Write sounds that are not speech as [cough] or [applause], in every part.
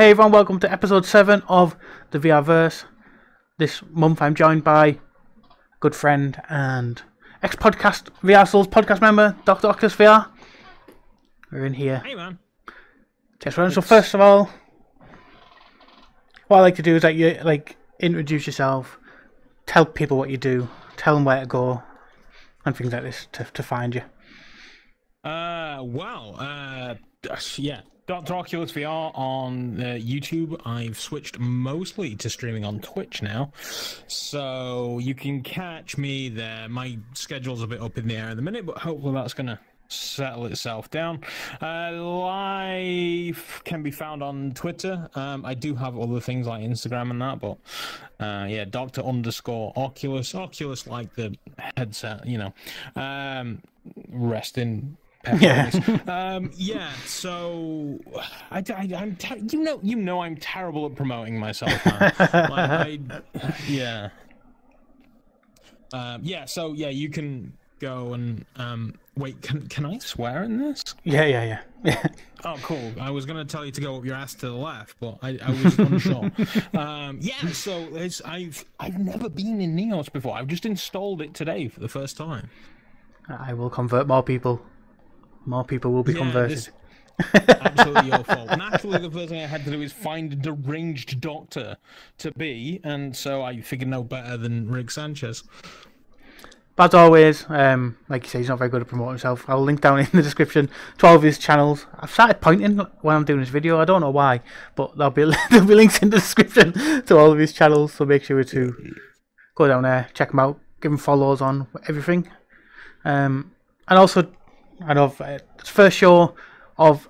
Hey everyone, welcome to episode 7 of the VRverse. This month I'm joined by a good friend and ex podcast VR Souls podcast member, Dr. Oculus VR. We're in here. Hey man. Test run. So first of all, what I like to do is like you like introduce yourself, tell people what you do, tell them where to go, and things like this to, to find you. Uh, well, uh, yeah, Dr. Oculus VR on uh, YouTube. I've switched mostly to streaming on Twitch now, so you can catch me there. My schedule's a bit up in the air at the minute, but hopefully that's gonna settle itself down. Uh, can be found on Twitter. Um, I do have other things like Instagram and that, but uh, yeah, Doctor underscore Oculus, Oculus like the headset, you know. Um, rest in Yeah. [laughs] um, [laughs] yeah. So, I, I, am ter- you know, you know, I'm terrible at promoting myself. Man. like, I, [laughs] yeah. Um, yeah. So yeah, you can go and um, wait. Can can I swear in this? Yeah, yeah, yeah. Oh, cool. I was gonna tell you to go up your ass to the left, but I, I was unsure. um, yeah. So it's, I've I've never been in Neos before. I've just installed it today for the first time. I will convert more people. More people will be Yeah, converted. this- absolutely your fault. Naturally, the first thing I had to do is find a deranged doctor to be, and so I figured no better than Rick Sanchez. But as always, um, like you say, he's not very good at promoting himself. I'll link down in the description to all of his channels. I've started pointing when I'm doing this video. I don't know why, but there'll be [laughs] there'll be links in the description to all of his channels. So make sure to go down there, check him out, give him follows on everything. Um, and also, I know uh, first show of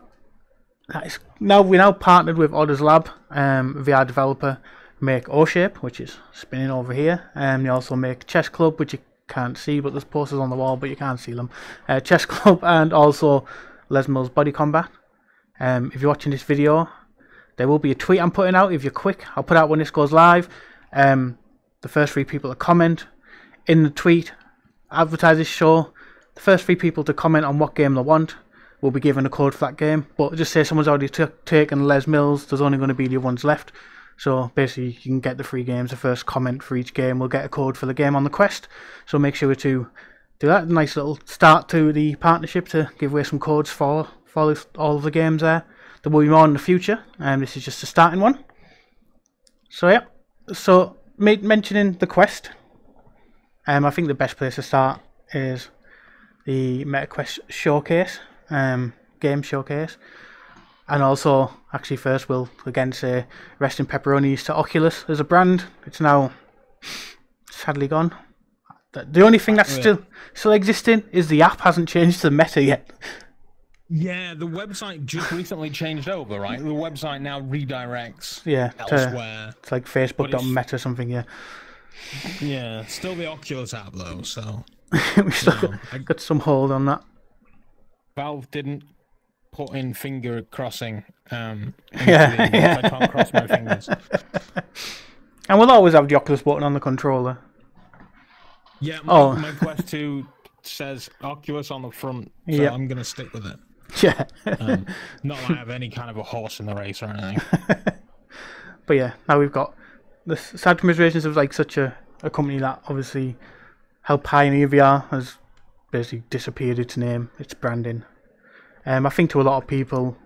now we're now partnered with Odders Lab, um, VR developer, make OhShape, which is spinning over here. Um, they also make Chess Club, which you can't see, but there's posters on the wall, but you can't see them. Uh, Chess [laughs] Club and also Les Mills Body Combat. Um, if you're watching this video, there will be a tweet I'm putting out. If you're quick, I'll put out when this goes live. Um, the first three people to comment in the tweet, advertise this show. The first three people to comment on what game they want will be given a code for that game. But just say someone's already taken Les Mills, there's only going to be the ones left. So basically, you can get the free games. The first comment for each game will get a code for the game on the quest. So make sure to do that. Nice little start to the partnership to give away some codes for for all of the games there. There will be more in the future, and this is just a starting one. So yeah, so mentioning the quest, um, I think the best place to start is the MetaQuest showcase, um, game showcase. And also, actually, first we'll again say rest in pepperonis to Oculus as a brand. It's now sadly gone. The- only thing that's still still existing is the app hasn't changed to Meta yet. Yeah, the website just recently changed over, right? The website now redirects Yeah, to, elsewhere. it's like Facebook it's- Meta something. Yeah, Yeah, still the Oculus app though. So [laughs] we still No, got, I- got some hold on that. Valve didn't put in finger crossing. Um, [laughs] Yeah, the- yeah. I can't cross my fingers. [laughs] And we'll always have the Oculus button on the controller. Yeah, my, Oh. my Quest 2 says Oculus on the front, so Yeah. I'm going to stick with it. Yeah, Um, not that I have any kind of a horse in the race or anything. but yeah, now we've got the sad commiserations of like such a, a company that obviously helped pioneer VR has basically disappeared its name, its branding. Um, I think to a lot of people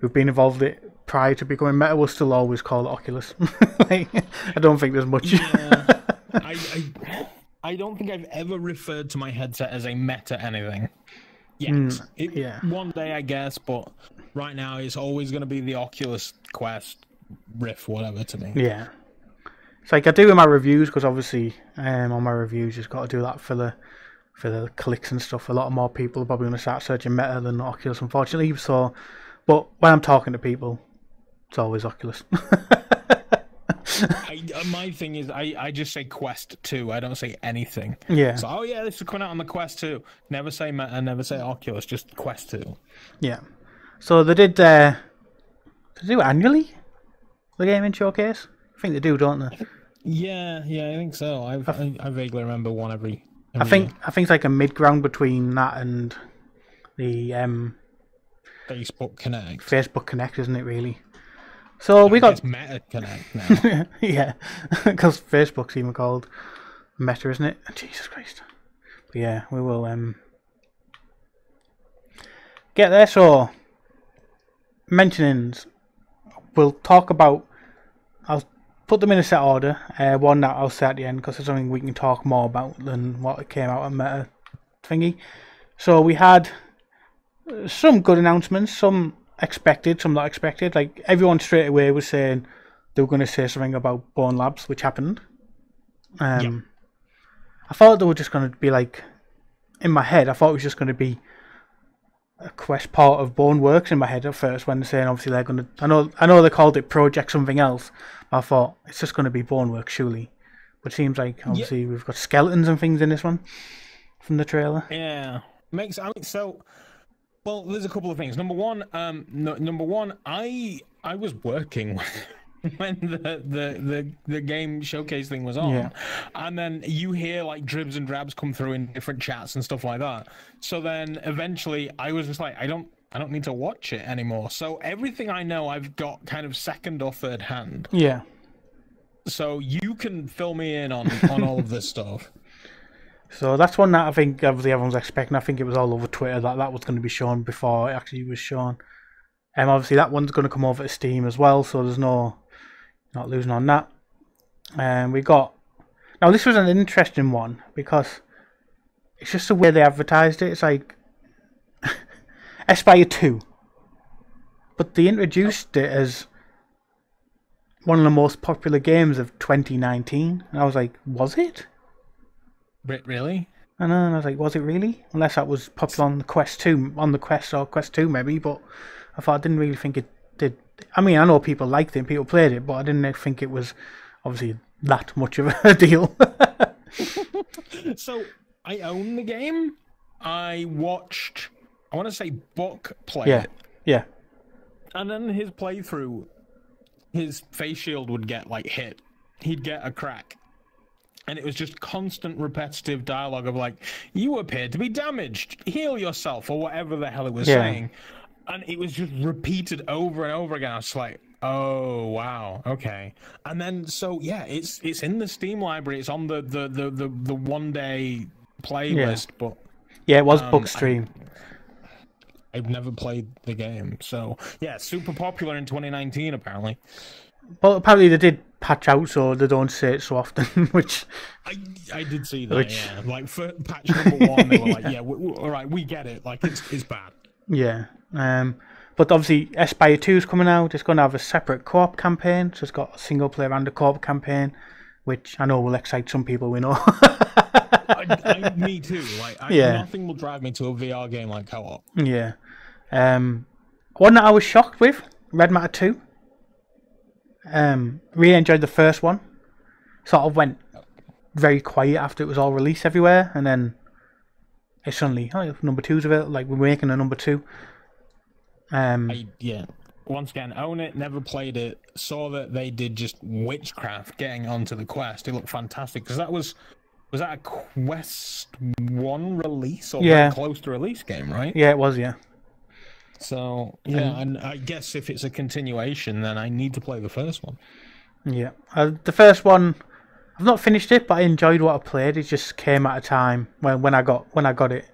who've been involved with it prior to becoming Meta will still always call it Oculus. [laughs] like, I don't think there's much. Yeah. [laughs] I, I, I don't think I've ever referred to my headset as a meta anything. Yet. It- yeah. One day, I guess, but right now it's always going to be the Oculus Quest Rift, whatever, to me. Yeah. It's like I do in my reviews because obviously um, on my reviews you've got to do that for the for the clicks and stuff. A lot of more people are probably going to start searching Meta than Oculus, unfortunately. So, but when I'm talking to people, it's always Oculus. I, uh, my thing is, I, I just say Quest 2. I don't say anything. yeah, So, oh yeah, this is coming out on the Quest 2. Never say Meta, never say Oculus, just Quest 2. yeah. So they did. Uh, they do it annually. The gaming showcase. I think they do, don't they? Yeah, yeah, I think so. I've, I, I vaguely remember one every. I every think I think it's like a mid ground between that and the um, Facebook Connect. Facebook Connect, isn't it? Really. So we got It's Meta Connect now. [laughs] yeah, [laughs] because Facebook's even called Meta, isn't it? Jesus Christ. But yeah, we will um get there. So mentionings, we'll talk about. Put them in a set order. Uh, one that I'll say at the end because it's something we can talk more about than what came out of Meta thingy. So we had some good announcements, some expected, some not expected. Like everyone straight away was saying they were going to say something about Bone Labs, which happened. Um, Yep. I thought they were just going to be like, in my head, I thought it was just going to be a quest part of Boneworks in my head at first when they're saying obviously they're going to. I know, I know they called it Project something else. But I thought it's just going to be Boneworks surely. But it seems like obviously we've got skeletons and things in this one from the trailer. Yeah, makes. I mean, so. Well, there's a couple of things. Number one, um, no, number one, I I was working [laughs] [laughs] when the the the, the game showcase thing was on, Yeah. and then you hear like dribs and drabs come through in different chats and stuff like that. So then eventually, I was just like, I don't. I don't need to watch it anymore. So everything I know, I've got kind of second or third hand. Yeah. So you can fill me in on on all of this [laughs] stuff. So that's one that I think obviously everyone's expecting. I think it was all over Twitter that that was going to be shown before it actually was shown. And obviously that one's going to come over to Steam as well, so there's no not losing on that. And we got now this was an interesting one because it's just the way they advertised it. It's like [laughs] Espire Two, but they introduced it as one of the most popular games of 2019, and I was like, was it? Re- Really? I know, and I was like, was it really? Unless that was popular on the Quest 2, on the Quest or Quest 2 maybe, but I thought I didn't really think it. I mean, I know people liked it, people played it, but I didn't think it was obviously that much of a [laughs] deal. So I own the game. I watched. I want to say Buck play yeah, it, yeah, and then his playthrough, his face shield would get like hit. He'd get a crack, and it was just constant repetitive dialogue of like, "You appear to be damaged. Heal yourself," or whatever the hell it was Yeah. saying, and it was just repeated over and over again. I was like. Oh wow, okay. And then so yeah, it's it's in the Steam library. It's on the the the the, the one day playlist, but yeah. It was Um, book I-. I've never played the game. So yeah, super popular in 2019 apparently. But apparently they did patch out, so they don't say it so often. [laughs] Which I I did see that. Which- Yeah, like for patch number one, they were like, [laughs] yeah, we, we, all right, we get it. Like it's it's bad. yeah, um, but obviously Espire Two is coming out. It's going to have a separate co-op campaign, so it's got a single player and a co-op campaign, which I know will excite some people. We know. I, I, [laughs] me too. Like I, Yeah. nothing will drive me to a VR game like co-op. Yeah. Um, one that I was shocked with, Red Matter 2. Um, really enjoyed the first one. Sort of went very quiet after it was all released everywhere, and then it suddenly, oh, number two's of it, like we're making a number two. Um, I yeah. Once again, own it. Never played it. Saw that they did just witchcraft getting onto the quest. It looked fantastic because that was was that a Quest One release or Yeah. close to release game, right? yeah, it was, yeah. So yeah, and I guess if it's a continuation, then I need to play the first one. Yeah. Uh, the first one, I've not finished it, but I enjoyed what I played. It just came at a time when when I got when I got it.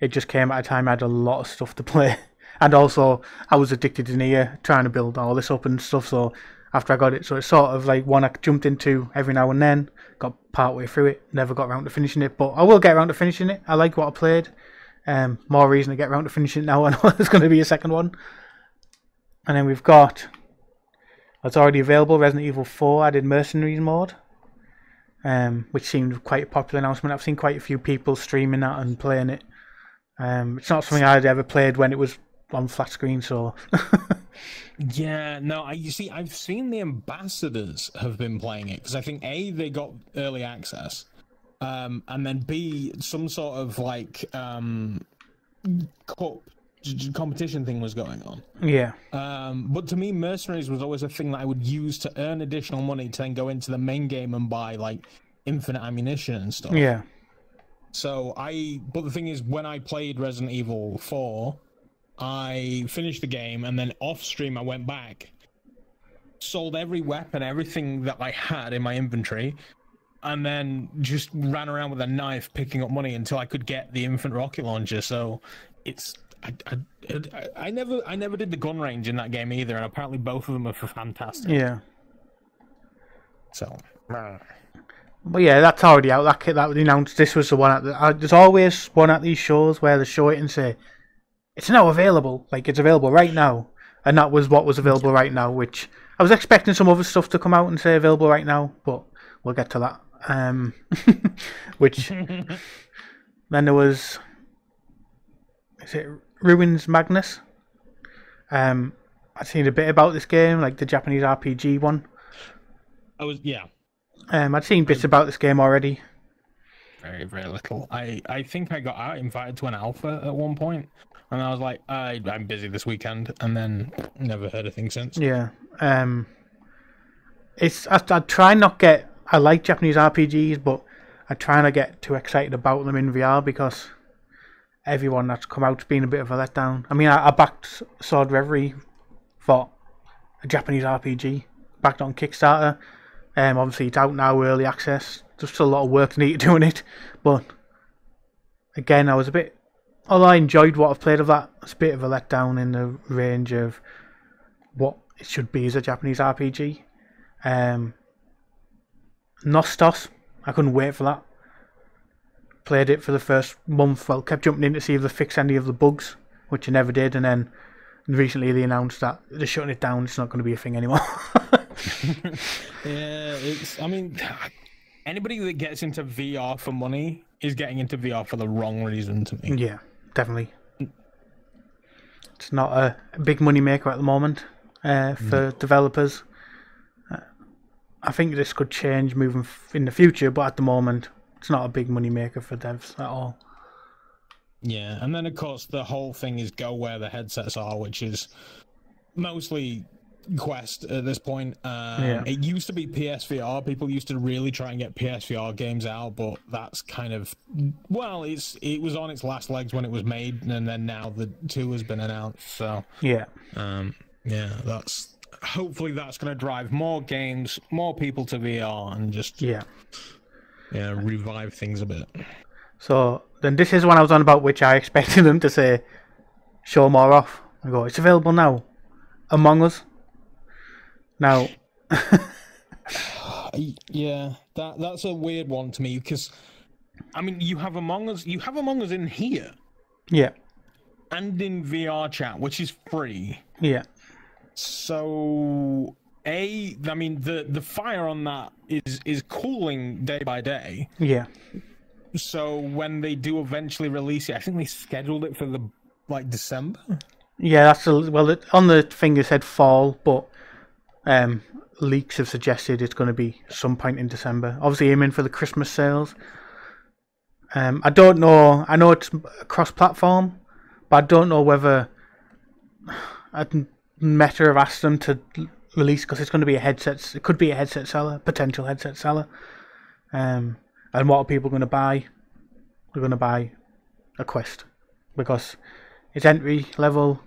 It just came at a time I had a lot of stuff to [laughs] play, and also I was addicted to Neos, trying to build all this up and stuff. So after I got it, so it's sort of like one I jumped into every now and then. Got part way through it, never got around to finishing it, but I will get around to finishing it. I like what I played. Um, more reason to get around to finishing it now. [laughs] I know there's going to be a second one. And then we've got it's already available. Resident Evil 4 added Mercenaries mode, um, which seemed quite a popular announcement. I've seen quite a few people streaming that and playing it. Um, it's not something I'd ever played when it was on flat screen, so [laughs] Yeah, no, I you see, I've seen the ambassadors have been playing it because I think a they got early access, um, and then b some sort of like um, cup competition thing was going on. yeah, Um, but to me, mercenaries was always a thing that I would use to earn additional money to then go into the main game and buy like infinite ammunition and stuff. yeah, So I, but the thing is, when I played Resident Evil 4, I finished the game and then off stream I went back sold every weapon, everything that I had in my inventory, and then just ran around with a knife picking up money until I could get the infant rocket launcher. So it's I, I, I, I never I never did the gun range in that game either, and apparently both of them are fantastic. Yeah. So But yeah, that's already out. That that was announced. This was the one at the. Uh, there's always one at these shows where they show it and say, "It's now available." Like it's available right now, and that was what was available right now. Which I was expecting some other stuff to come out and say available right now, but we'll get to that. Um, [laughs] which [laughs] then there was, is it Ruinsmagus? Um, I've seen a bit about this game, like the Japanese RPG one. I was yeah. Um, I'd seen bits about this game already. Very, very little. I, I think I got out invited to an alpha at one point, and I was like, I, I'm busy this weekend, and then never heard a thing since. Yeah. Um, it's I, I try not get. I like Japanese RPGs, but I try not get too excited about them in VR because everyone that's come out's been a bit of a letdown. I mean, I, I backed Sword Reverie for a Japanese RPG, backed on Kickstarter. Um, obviously it's out now, early access. Still a lot of work to [laughs] need to do it, but again, I was a bit. Although I enjoyed what I've played of that, it's a bit of a letdown in the range of what it should be as a Japanese RPG. Um, Nostos, I couldn't wait for that. Played it for the first month, well, kept jumping in to see if they fixed any of the bugs, which I never did, and then recently they announced that they're shutting it down, it's not going to be a thing anymore. [laughs] Yeah, it's. I mean, anybody that gets into VR for money is getting into VR for the wrong reason to me. yeah, definitely. It's not a big money maker at the moment uh, for developers. Uh, I think this could change moving f- in the future, but at the moment, it's not a big money maker for devs at all. Yeah, and then of course the whole thing is go where the headsets are, which is mostly Quest at this point. Um, Yeah. It used to be PSVR. People used to really try and get PSVR games out, but that's kind of well, it's it was on its last legs when it was made, and then now the two has been announced. So Yeah, um, yeah, that's hopefully that's going to drive more games, more people to VR, and just yeah. yeah revive things a bit. So then this is one I was on about, which I expected [laughs] them to say, show more off. I go, it's available now. Among Us. Now, [sighs] Yeah, that that's a weird one to me because, I mean, you have Among Us, you have Among Us in here yeah, and in VR chat, which is free. yeah, So, a, I mean, the the fire on that is is cooling day by day. yeah, So when they do eventually release it, I think they scheduled it for the like December. yeah. That's a, well it, on the thing it said fall, but um, leaks have suggested it's going to be some point in December. Obviously, aiming for the Christmas sales. Um, I don't know. I know it's cross-platform, but I don't know whether Meta have asked them to release because it's going to be a headset. It could be a headset seller, potential headset seller. Um, and what are people going to buy? They're going to buy a Quest because it's entry level.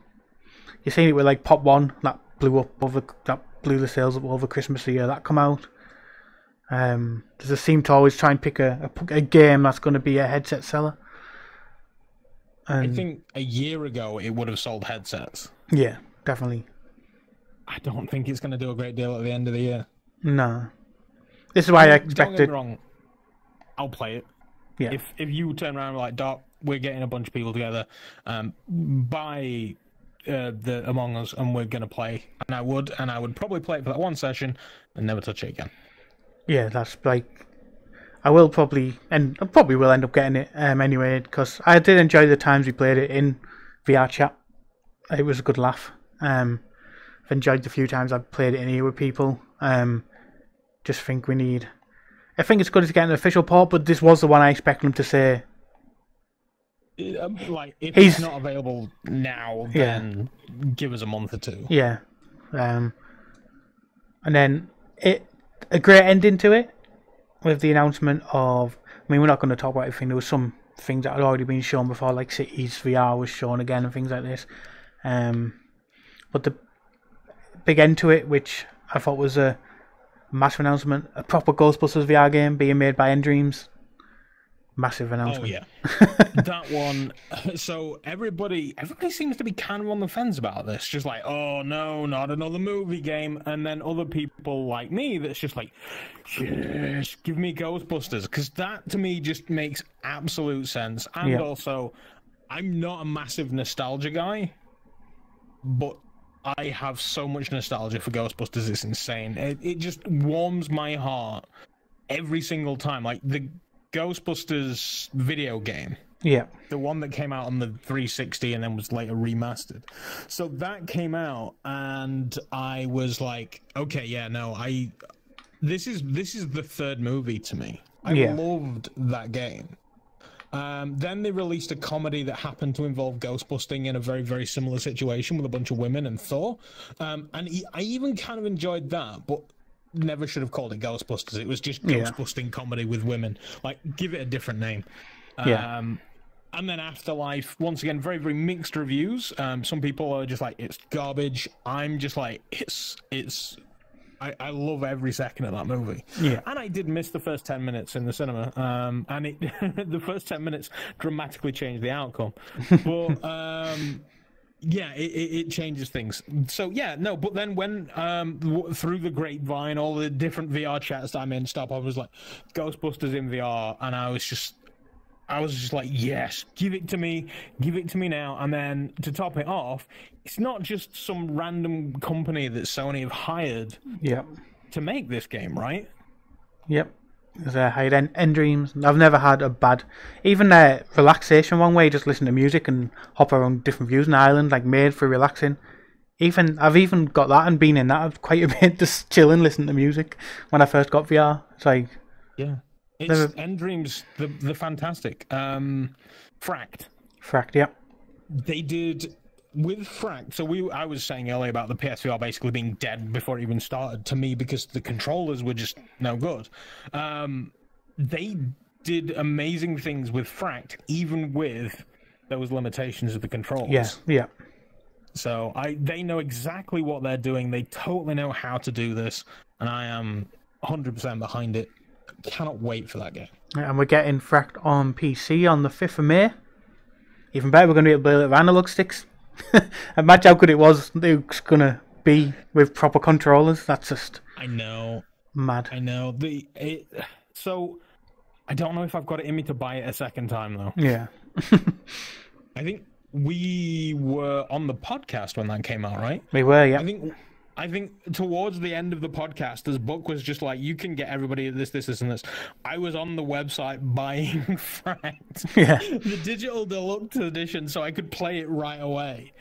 You're seeing it with like Pop One that blew up over that blew the sales up over Christmas the year that come out. Um, they just seem to always try and pick a, a, a game that's going to be a headset seller. I think a year ago it would have sold headsets. yeah, definitely. I don't think it's going to do a great deal at the end of the year. No, this is why I expected. Don't get me wrong. I'll play it. Yeah, If if you turn around and be like, Doc, we're getting a bunch of people together, um, buy uh, the Among Us, and we're gonna play, and I would, and I would probably play it for that one session and never touch it again. yeah, that's like. I will probably and I probably will end up getting it um, anyway because I did enjoy the times we played it in VR chat. It was a good laugh. Um, I've enjoyed the few times I've played it in here with people. Um, just think we need. I think it's good to get an official port, but this was the one I expect them to say. Um, like if He's- it's not available now, Yeah. then give us a month or two. Yeah, um, and then it a great ending to it with the announcement of. I mean, we're not going to talk about everything. There was some things that had already been shown before, like Cities VR was shown again and things like this. Um, but the big end to it, which I thought was a massive announcement. A proper Ghostbusters VR game being made by nDreams. Massive Oh announcement. yeah, [laughs] that one. [laughs] So everybody, everybody seems to be kind of on the fence about this. Just like, oh no, not another movie game. And then other people like me, that's just like, yes, give me Ghostbusters, because that to me just makes absolute sense. And Yeah. also, I'm not a massive nostalgia guy, but I have so much nostalgia for Ghostbusters. It's insane. It, it just warms my heart every single time. Like the Ghostbusters video game, Yeah. the one that came out on the 360 and then was later remastered. So that came out, and I was like, okay, yeah, no, I. This is this is the third movie to me. I Yeah. loved that game. Um, then they released a comedy that happened to involve ghostbusting in a very, very similar situation with a bunch of women and Thor. Um, and I even kind of enjoyed that, but never should have called it Ghostbusters. It was just Yeah. ghostbusting comedy with women. Like, give it a different name. Yeah. Um, and then Afterlife, once again, very, very mixed reviews. Um, some people are just like, it's garbage. I'm just like, it's, it's. I, I love every second of that movie. Yeah. And I did miss the first 10 minutes in the cinema. Um, and it, [laughs] the first 10 minutes dramatically changed the outcome. [laughs] But, um, yeah, it, it, it changes things. So, yeah, no, but then when, um, w- through the grapevine, all the different VR chats that I'm in, stuff, I was like, Ghostbusters in VR. And I was just, I was just like, yes, give it to me, give it to me now. And then to top it off, it's not just some random company that Sony have hired Yep. to make this game, right? Yep. There's a hide end, end dreams. I've never had a bad, even a relaxation one way, just listen to music and hop around different views in Ireland, like made for relaxing. Even I've even got that and been in that quite a [laughs] bit, just chilling, listening to music when I first got VR. It's like, Yeah. It's Never- nDreams, the the fantastic. Um Fract. fracked. yeah. They did with Fracked. So we I was saying earlier about the PSVR basically being dead before it even started to me because the controllers were just no good. Um they did amazing things with Fracked, even with those limitations of the controls. Yeah. Yeah. So I they know exactly what they're doing. They totally know how to do this, and I am 100% behind it. Cannot wait for that game. And we're getting Fracked on PC on the 5th of May. Even better, we're going to be able to play it with analog sticks. [laughs] Imagine how good it was. It's to be with proper controllers. That's just I know, mad. I know. The it, so I don't know if I've got it in me to buy it a second time though. Yeah. [laughs] I think we were on the podcast when that came out, right? We were, yeah. I think I think towards the end of the podcast, this book was just like you can get everybody this, this, this, and this. I was on the website [laughs] buying Fracked, Yeah. [laughs] the digital deluxe edition, so I could play it right away.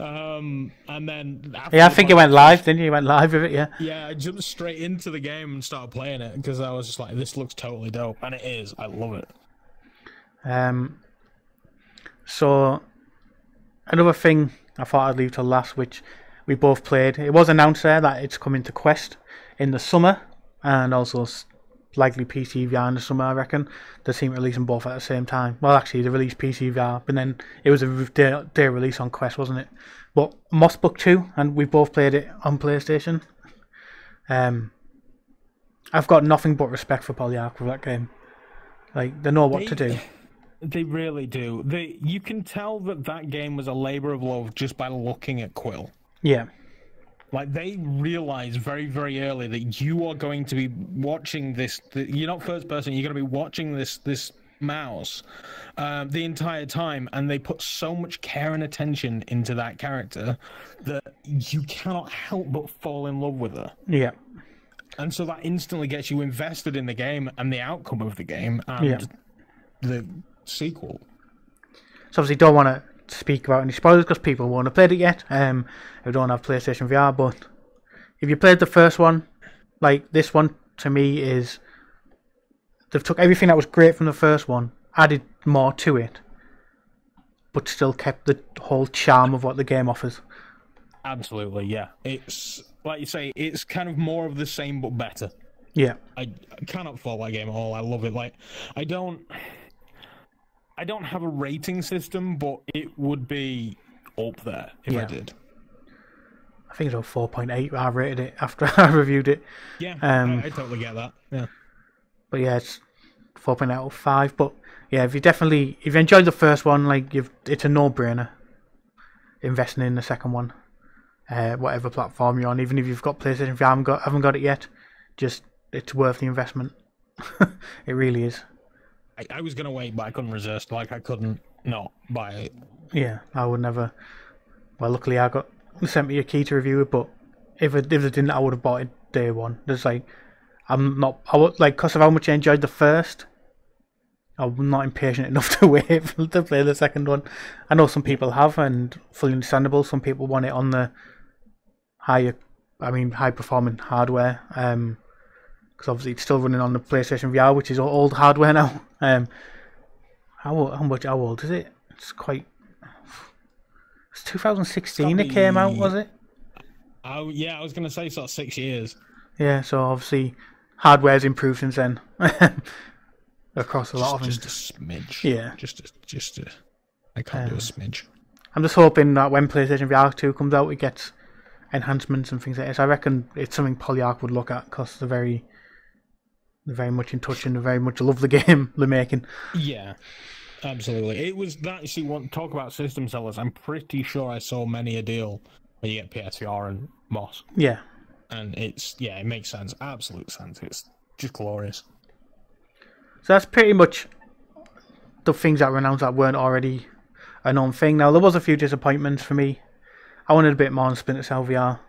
Um, and then after Yeah, I think you podcast- went live, didn't you? You went live with it, yeah. Yeah, I jumped straight into the game and started playing it because I was just like, this looks totally dope, and it is. I love it. Um, so, another thing I thought I'd leave till last, which we both played, it was announced there that it's coming to Quest in the summer, and also likely PC VR in the summer, I reckon. They seem to release them both at the same time. Well, actually, they released PC VR, but then it was a day, day release on Quest, wasn't it? But Moss Book 2, and we both played it on PlayStation. Um, I've got nothing but respect for Polyarc with that game. Like, they know what to do. [laughs] They really do. They you can tell that that game was a labor of love just by looking at Quill. Yeah. Like they realize very, very early that you are going to be watching this. The, you're not first person. You're going to be watching this this mouse um, the entire time, and they put so much care and attention into that character that you cannot help but fall in love with her. Yeah. And so that instantly gets you invested in the game and the outcome of the game and Yeah. the sequel. So obviously don't want to speak about any spoilers because people won't have played it yet. Um, who don't have PlayStation VR. But if you played the first one, like this one to me is they've took everything that was great from the first one, added more to it, but still kept the whole charm of what the game offers. Absolutely, yeah. It's like you say, it's kind of more of the same but better. Yeah. I, I cannot fault that game at all. I love it. Like I don't I don't have a rating system, but it would be up there if I did. I think it's was four point eight. I rated it after [laughs] I reviewed it. Yeah, Um, I, I totally get that. Yeah. But yeah, it's four point eight out of five. But yeah, if you definitely if you enjoyed the first one, like you've it's a no brainer investing in the second one. Uh, whatever platform you're on, even if you've got PlayStation, if you haven't got haven't got it yet, just it's worth the investment. [laughs] it really is. I, I was gonna wait, but I couldn't resist. Like I couldn't not buy it. Yeah, I would never. Well, luckily I got sent me a key to review it, but if it, if they didn't, I would have bought it day one. There's like, I'm not. I would like because of how much I enjoyed the first. I'm not impatient [laughs] enough to wait for, to play the second one. I know some people have, and fully understandable. Some people want it on the higher, I mean, high performing hardware. Um, because obviously it's still running on the PlayStation VR, which is old hardware now. [laughs] Um, how how much how old is it? It's quite. It's 2016 it came out, was it? Oh yeah, I was gonna say sort of six years. Yeah, so obviously hardware's improved since then. [laughs] Across a lot of just, them. just a smidge. Yeah. Just a, just a, I can't do a Um, smidge. I'm just hoping that when PlayStation VR 2 comes out, it gets enhancements and things like this. I reckon it's something Polyarc would look at because they're very, they're very much in touch and they very much love the game [laughs] they're making. Yeah, absolutely. It was that. You see, want talk about system sellers? I'm pretty sure I saw many a deal where you get PSVR and Moss, Yeah, and it's yeah, it makes sense. Absolute sense. It's just glorious. so that's pretty much the things that were announced that weren't already a known thing. Now there was a few disappointments for me. I wanted a bit more on Splinter Cell VR.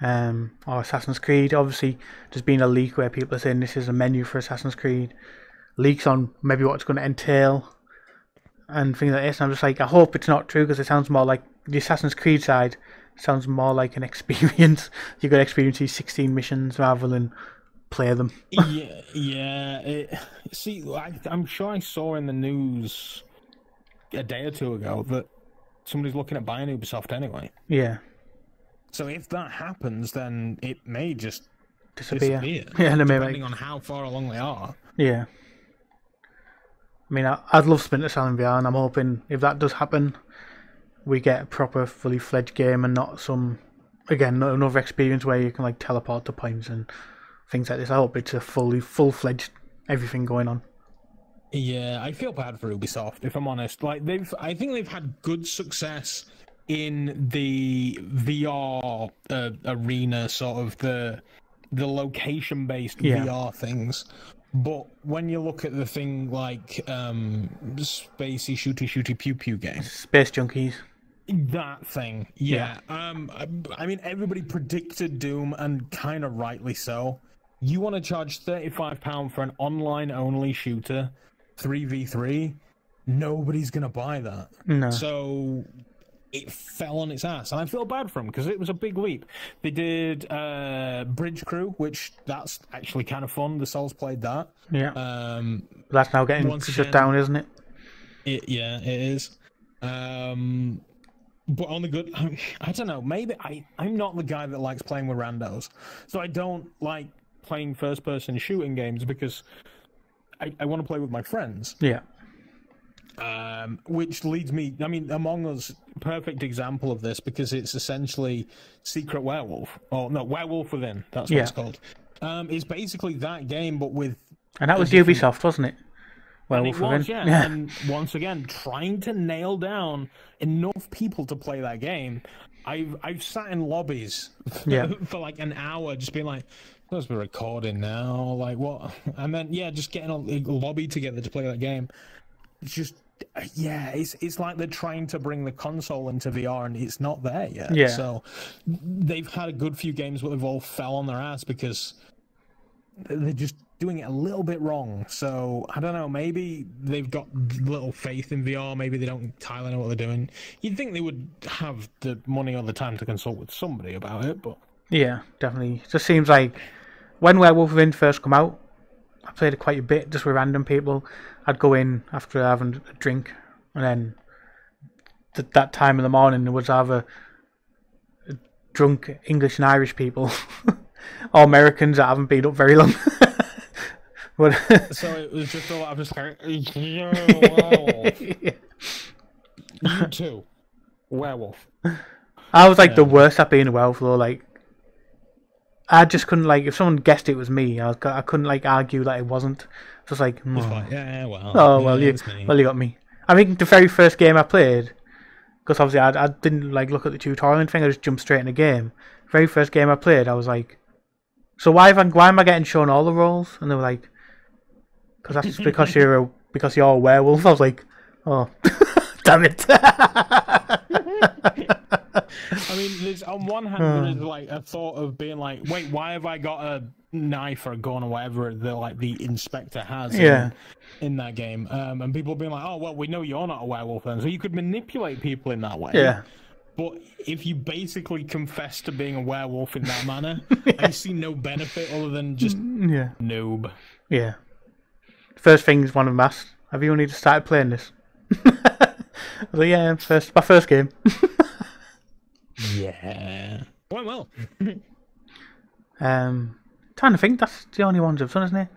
Um, or Assassin's Creed. Obviously, there's been a leak where people are saying this is a menu for Assassin's Creed. Leaks on maybe what it's going to entail and things like this. And I'm just like, I hope it's not true because it sounds more like the Assassin's Creed side sounds more like an [laughs] experience. You're going to experience these 16 missions rather than play them. yeah, [laughs] yeah. It, see, I, I'm sure I saw in the news a day or two ago that somebody's looking at buying Ubisoft anyway. Yeah, So if that happens, then it may just disappear. disappear. [laughs] Yeah, and they may depending on how far along they are. yeah. I mean, I, I'd love Splinter Cell in VR, and I'm hoping if that does happen, we get a proper, fully fledged game and not some, again, not another experience where you can like teleport to points and things like this. I hope it's a fully, full fledged everything going on. Yeah, I feel bad for Ubisoft if I'm honest. Like they've, I think they've had good success in the VR uh, arena, sort of the the location based Yeah. VR things. But when you look at the thing like um, spacey shooty shooty pew pew game, Space Junkies. that thing, yeah. Um, I, I mean, everybody predicted Doom, and kind of rightly so. You want to charge thirty-five pound for an online-only shooter, three v three? Nobody's gonna buy that. No. So it fell on its ass, and I feel bad for them because it was a big leap. They did uh, Bridge Crew, which that's actually kind of fun. The Souls played that. Yeah. Um, That's now getting shut again- down, isn't it? it, yeah, it is. Um, but on the good, I, I don't know. Maybe I, I'm not the guy that likes playing with randos, so I don't like playing first-person shooting games because I, I want to play with my friends. Yeah. Um, which leads me, I mean, Among Us, perfect example of this because it's essentially Secret Werewolf, or no, Werewolf Within. That's what Yeah. it's called. Um, it's basically that game, but with And that was different- Ubisoft, wasn't it? And it was, yeah. And [laughs] once again, trying to nail down enough people to play that game. I've I've sat in lobbies [laughs] Yeah. for like an hour, just being like, "Let's be recording now." Like what? And then yeah, just getting a, a lobby together to play that game. It's just yeah, it's it's like they're trying to bring the console into VR and it's not there yet. Yeah. So they've had a good few games, but they've all fell on their ass because they're just doing it a little bit wrong. So I don't know. Maybe they've got little faith in VR. Maybe they don't entirely know what they're doing. You'd think they would have the money or the time to consult with somebody about it, but Yeah, definitely. It just seems like when Werewolf Within first come out, I played it quite a bit just with random people. I'd go in after having a drink, and then th- that time in the morning there was either drunk English and Irish people [laughs] or Americans that haven't been up very long. [laughs] but [laughs] so it was just a lot of just like, yo, werewolf. yeah. you too, werewolf. I was like the Um, worst at being a werewolf though. Like, I just couldn't like if someone guessed it was me, I was, I couldn't like argue that it wasn't. Just like, It's hmm. "Oh, like, yeah, well. oh well, yeah, you well you got me. I think the very first game I played, because obviously I, I didn't like look at the tutorial and thing. I just jumped straight in the game. Very first game I played, I was like, so why I, why am I getting shown all the roles? And they were like, because that's [laughs] because you're a because you're a werewolf. I was like, oh, [laughs] damn it. [laughs] I mean, there's on one hand there is like a thought of being like, wait, why have I got a knife or a gun or whatever the like the inspector has in- Yeah. in, that game? Um, and people being like, oh well, we know you're not a werewolf then, so you could manipulate people in that way. yeah. But if you basically confess to being a werewolf in that manner, [laughs] I see no benefit other than just Yeah. noob. Yeah. First thing is one of them asked, have you only just started playing this? I like, yeah, first my first game. [laughs] Yeah. Well, well. Um, trying to think, that's the only ones I've done, isn't it?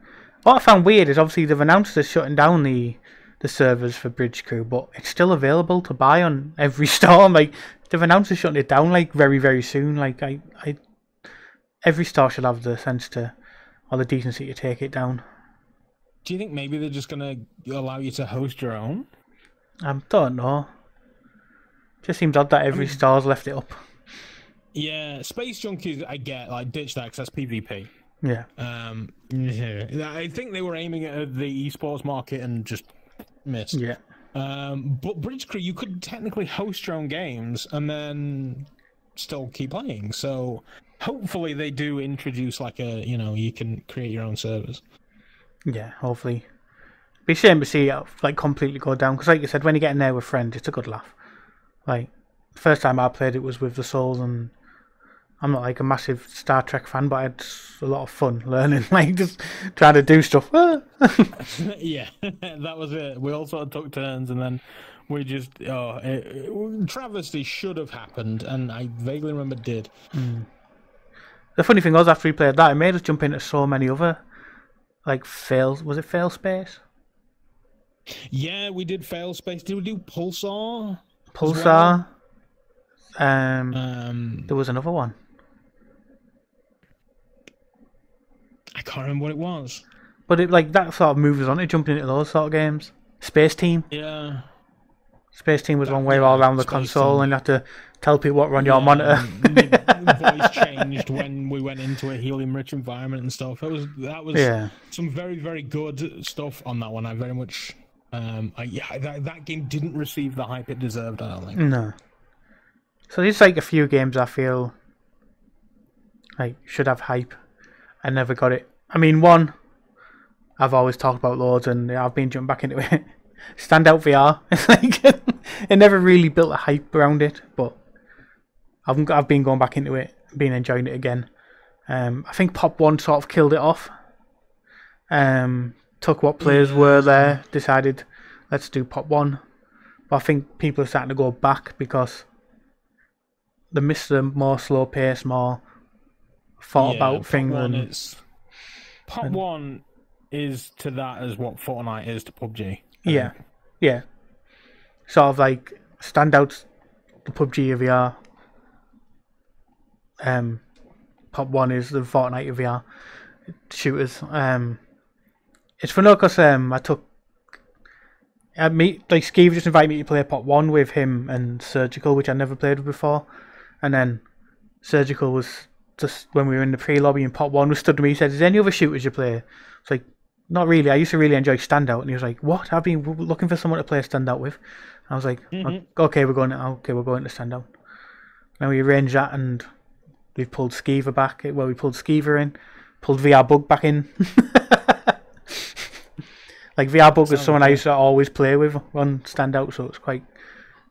What I found weird is obviously they've announced they're shutting down the the servers for Bridge Crew, but it's still available to buy on every [laughs] store. I'm like, they've announced they're shutting it down like very very soon. Like I, I, every store should have the sense to, or the decency to take it down. Do you think maybe they're just gonna allow you to host your own? I don't know. Just seems odd that every star's left it up. Yeah, Space Junkies, I get like ditch that because that's PvP. Yeah. Um, yeah, I think they were aiming at the esports market and just missed. Yeah. Um, but Bridge Crew, you could technically host your own games and then still keep playing. So hopefully they do introduce like a you know you can create your own servers. Yeah, hopefully. Be shame to see it like completely go down because, like you said, when you get in there with friends, it's a good laugh. Like the first time I played it was with the Souls, and I'm not like a massive Star Trek fan, but I had a lot of fun [laughs] learning, like just trying to do stuff. Ah. [laughs] [laughs] yeah, that was it. We all sort of took turns, and then we just oh, it, it, travesty should have happened, and I vaguely remember it did. the funny thing was, after we played that, it made us jump into so many other like fails. Was it fail space? Yeah, we did fail space. Did we do Pulsar? Pulsar. Um, Um, there was another one. I can't remember what it was. But it like that sort of moves on to jumping into those sort of games. Space Team. Yeah. Space Team was one way all around the Space console, Team. and you had to tell people what were on your monitor. The voice [laughs] changed when we went into a helium-rich environment and stuff. That was that was yeah, some very very good stuff on that one. I very much. Um, I, yeah, that, that game didn't receive the hype it deserved. I don't think. no. So there's like a few games I feel like should have hype. I never got it. I mean, one I've always talked about loads, and I've been jumping back into it. [laughs] Standout VR. [laughs] It's like [laughs] it never really built a hype around it, but I've I've been going back into it, been enjoying it again. Um, I think Pop One sort of killed it off. Um, took what players were there, decided let's do Pop One. But I think people are starting to go back because they miss the more slow pace, more thought Yeah, about thing. One And, is Pop One is to that as what Fortnite is to PUBG. I yeah, think. yeah. Sort of like standouts, the PUBG of VR. Um, Pop One is the Fortnite of VR shooters. Um, it's funny because um, I took. I meet like Skeeve just invited me to play Pop One with him and Surgical, which I never played with before, and then Surgical was just when we were in the pre-lobby and Pop One was stood to me. He said, "Is there any other shooters you play?" It's like, not really. I used to really enjoy Standout, and he was like, "What? I've been looking for someone to play Standout with." I was like, Mhm. "Okay, we're going. Okay, we're going to Standout." Now we arranged that, and we've pulled Skeever back. Well, we pulled Skeever in, pulled VR Bug back in. [laughs] like VR Bug is Sounds someone I used to always play with on Standout, so it's quite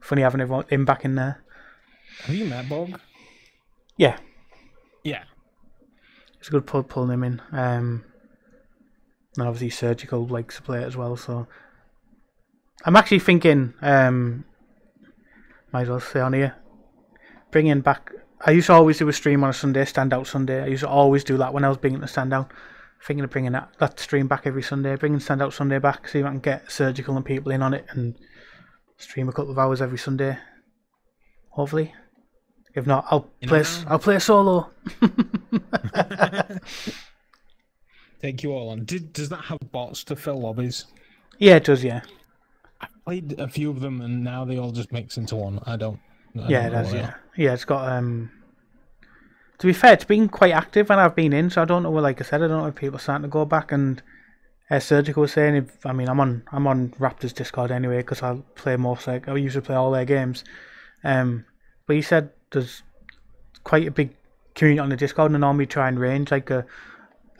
funny having everyone him back in there. Have you met Bog? Yeah, Yeah. it's a good pull pulling him in. Um, and obviously surgical likes to play it as well. So I'm actually thinking, um, might as well stay on here, bringing back. I used to always do a stream on a Sunday, standout Sunday. I used to always do that when I was being bringing the standout. Thinking of bringing that, that stream back every Sunday, bringing standout Sunday back, see if I can get surgical and people in on it and stream a couple of hours every Sunday. Hopefully, If not, I'll In play. a s- I'll play solo. [laughs] Take you all on. Did, does that have bots to fill lobbies? Yeah, it does. Yeah, I played a few of them, and now they all just mix into one. I don't. I yeah, don't it does. Yeah, are. yeah. It's got. Um. To be fair, it's been quite active when I've been in, so I don't know. Like I said, I don't know if people are starting to go back. And as Surgical was saying, if I mean, I'm on I'm on Raptors Discord anyway because I play most like I usually play all their games. Um, but he said there's quite a big community on the Discord, and normally try and range like a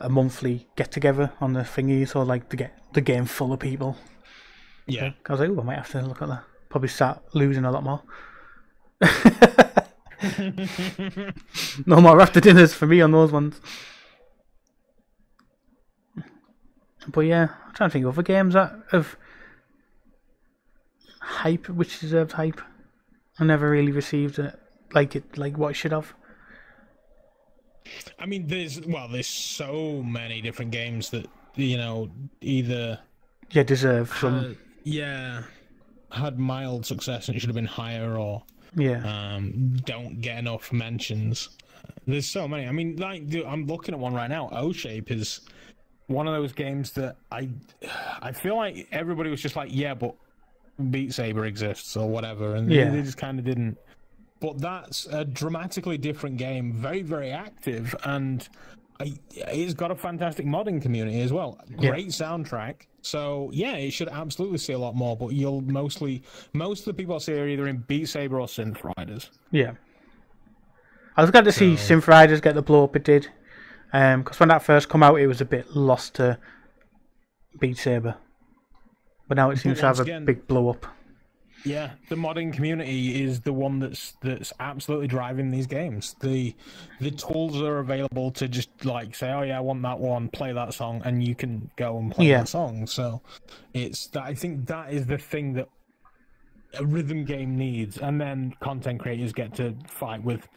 a monthly get together on the thingy, so like to get the game full of people. Yeah. I was like, oh, I might have to look at that. Probably start losing a lot more. [laughs] no more after dinners for me on those ones. But yeah, I'm trying to think of other games that have hype, which deserved hype. I never really received it like it, like what it should have. I mean, there's well, there's so many different games that you know either Yeah, deserve some. uh, yeah had mild success and it should have been higher, or yeah, um, don't get enough mentions. There's so many. I mean, like dude, I'm looking at one right now. OhShape is one of those games that I I feel like everybody was just like, yeah, but Beat Saber exists or whatever, and Yeah. they, they just kind of didn't. But that's a dramatically different game, very very active, and I, it's got a fantastic modding community as well. Yeah. Great soundtrack. So yeah, it should absolutely see a lot more. But you'll mostly most of the people I see are either in Beat Saber or Synth Riders. yeah. I was glad to see So- Synth Riders get the blow up it did, um, because when that first come out, it was a bit lost to Beat Saber, but now it seems to have once a big blow up. Yeah, the modding community is the one that's that's absolutely driving these games. The the tools are available to just like say, oh yeah, I want that one, play that song, and you can go and play Yeah. that song. So it's that I think that is the thing that a rhythm game needs, and then content creators get to fight with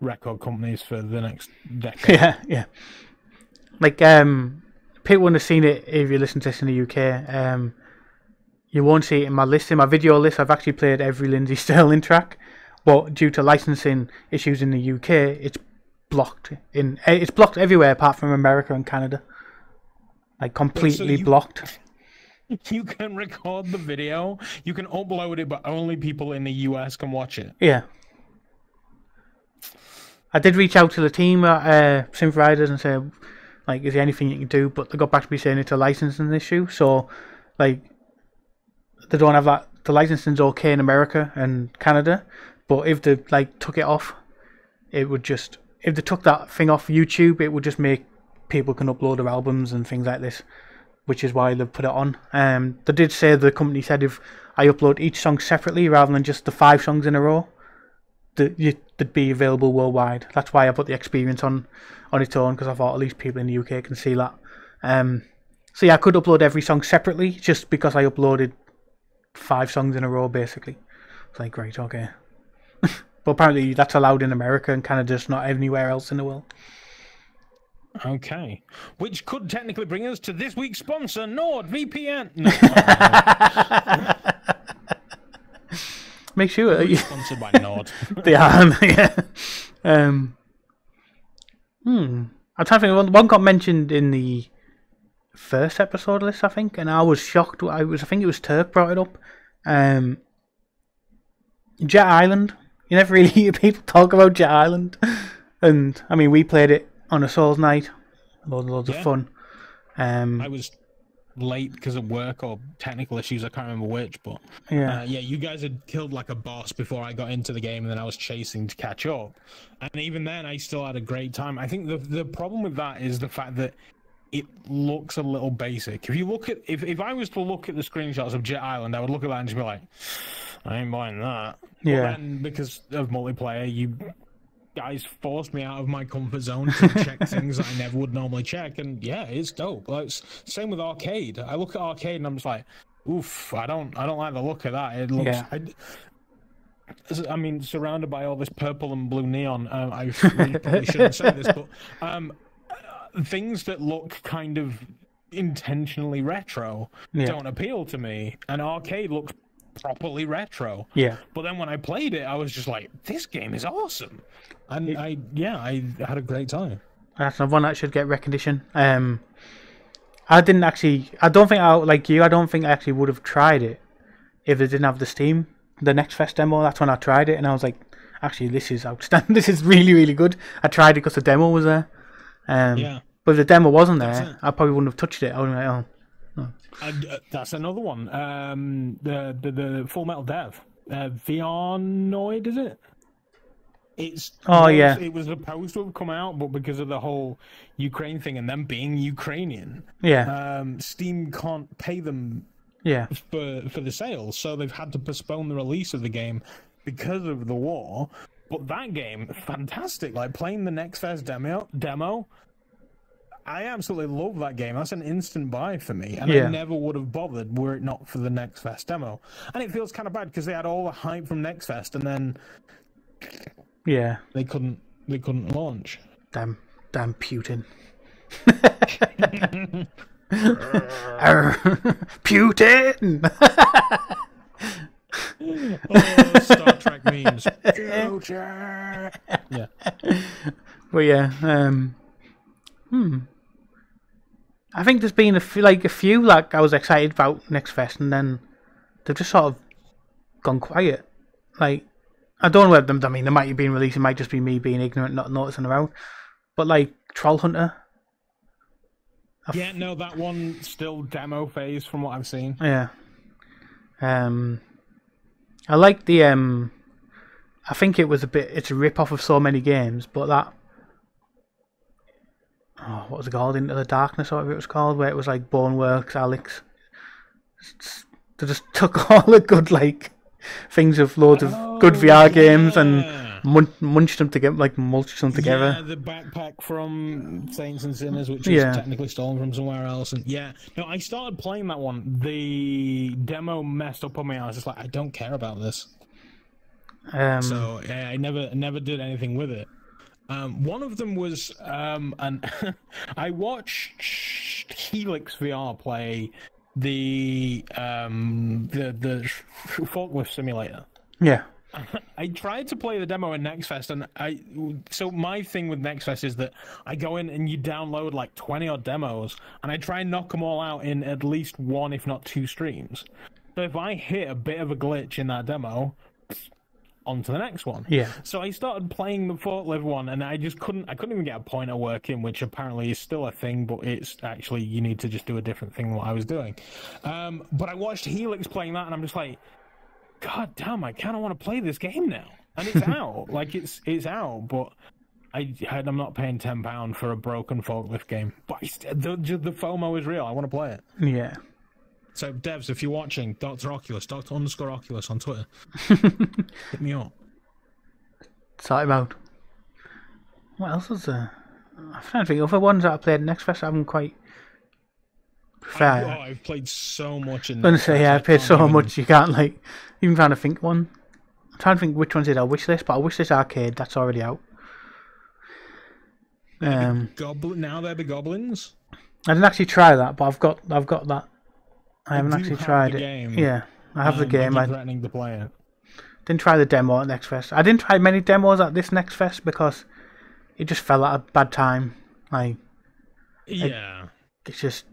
record companies for the next decade. [laughs] yeah, yeah. Like um, people wouldn't have seen it if you listen to this in the UK. Um, you won't see it in my list. In my video list, I've actually played every Lindsay [laughs] Sterling track, but due to licensing issues in the UK, it's blocked in. eh, It's blocked everywhere apart from America and Canada. Like completely you- blocked. [laughs] You can record the video, you can upload it, but only people in the US can watch it. Yeah. I did reach out to the team at uh, Synth Riders and say, like, is there anything you can do? But they got back to me saying it's a licensing issue. So, like, they don't have that. The licensing's okay in America and Canada, but if they like took it off, it would just if they took that thing off YouTube, it would just make people can upload their albums and things like this, which is why they've put it on. Um, they did say the company said if I upload each song separately rather than just the five songs in a row, that you, they'd be available worldwide. That's why I put the experience on on its own because I thought at least people in the UK can see that. Um, so yeah, I could upload every song separately just because I uploaded five songs in a row basically. It's like great, okay. [laughs] but apparently that's allowed in America and of just not anywhere else in the world. Okay. Which could technically bring us to this week's sponsor, NordVPN. [laughs] No, [laughs] Make sure sponsored by Nord. they are. yeah. Um. Hmm. I'm trying to think. One, one got mentioned in the first episode of this, I think, and I was shocked. I was. I think it was Turk brought it up. Um. Jet Island. You never really [laughs] hear people talk about Jet Island, and I mean we played it on a Souls night. Loads, loads Yeah. of fun. Um. I was late because of work or technical issues. I can't remember which, but yeah. uh, yeah, you guys had killed like a boss before I got into the game, and then I was chasing to catch up. And even then, I still had a great time. I think the the problem with that is the fact that it looks a little basic. If you look at if if I was to look at the screenshots of Jet Island, I would look at that and just be like, I ain't buying that. But Yeah. then because of multiplayer, you guys forced me out of my comfort zone to check [laughs] things that I never would normally check, and yeah, it's dope. Like, it's same with arcade. I look at arcade and I'm just like, oof, I don't, I don't like the look of that. It looks. Yeah. I, I mean, surrounded by all this purple and blue neon, um, I [laughs] really probably shouldn't say this, but um, things that look kind of intentionally retro Yeah. don't appeal to me. And arcade looks properly retro. Yeah. But then when I played it, I was just like, this game is awesome. And I, yeah, I had a great time. That's another one that should get recognition. Um, I didn't actually. I don't think I like you. I don't think I actually would have tried it if it didn't have the Steam. The Next Fest demo. That's when I tried it, and I was like, actually, this is outstanding. [laughs] this is really, really good. I tried it because the demo was there. Um, Yeah. But if the demo wasn't there. I probably wouldn't have touched it. I would have been like, oh, And, uh, that's another one. Um, the, the the Full Metal Dev, uh, Vianoid, is it? It's Oh, was- yeah. It was supposed to have come out, but because of the whole Ukraine thing and them being Ukrainian, yeah, um, Steam can't pay them yeah, for for the sales, so they've had to postpone the release of the game because of the war. But that game, fantastic! Like playing the Next Fest demo, demo. I absolutely love that game. That's an instant buy for me, and Yeah. I never would have bothered were it not for the Next Fest demo. And it feels kind of bad because they had all the hype from Next Fest, and then yeah. they couldn't they couldn't launch. Damn, damn Putin. [laughs] [laughs] Putin. [laughs] Oh, Star Trek memes. [laughs] Future. Yeah. Well, yeah, um, hmm. I think there's been a few, like a few like I was excited about next fest, and then they've just sort of gone quiet. Like I don't know whether them. I mean, they might have been released. It might just be me being ignorant, not noticing around. But like Troll Hunter, Yeah, no, that one still demo phase from what I've seen. yeah. Um, I like the um. I think it was a bit. It's a rip off of so many games, but that. Oh, what was it called? Into the Darkness, or whatever it was called, where it was like Boneworks, Alex. They just [laughs] took all the good like things of loads of good Oh, VR games and yeah. mun- munched them together, like mulched them together. Yeah, the backpack from Saints and Sinners, which is Yeah. technically stolen from somewhere else. And yeah, no, I started playing that one. The demo messed up on me. I was just like, I don't care about this. Um, So yeah, I never never did anything with it. Um, one of them was um, and [laughs] I watched Helix VR play the um, the the forklift simulator. yeah, [laughs] I tried to play the demo in NextFest, and I so my thing with NextFest is that I go in and you download like twenty odd demos, and I try and knock them all out in at least one, if not two streams. So if I hit a bit of a glitch in that demo, on to the next one. yeah, So I started playing the forklift one, and I just couldn't. I couldn't even get a pointer working, which apparently is still a thing, but it's actually you need to just do a different thing than what I was doing. Um, but I watched Helix playing that, and I'm just like, God damn! I kind of want to play this game now, and it's out. [laughs] like it's it's out, but. I, heard I'm not paying ten pound for a broken forklift game, but I the the FOMO is real. I want to play it. yeah. So, devs, if you're watching, Doctor Oculus, Doctor underscore Oculus on Twitter, [laughs] hit me up. Sort him out. What else was there? I'm trying to think. Other ones that I played next fest, I haven't quite. Prefer. Oh, I've played so much in. Say yeah, I've can't so even- much you can't like even trying to think one. I'm trying to think which ones did I wish list, but I wish list arcade that's already out. Um, Goblin. Now they're the goblins. I didn't actually try that, but I've got I've got that. I haven't actually have tried the it. game. Yeah, I have the Um, game. I I'm threatening to play it. didn't try the demo at Next Fest. I didn't try many demos at this Next Fest because it just fell at a bad time. Like Yeah. it's just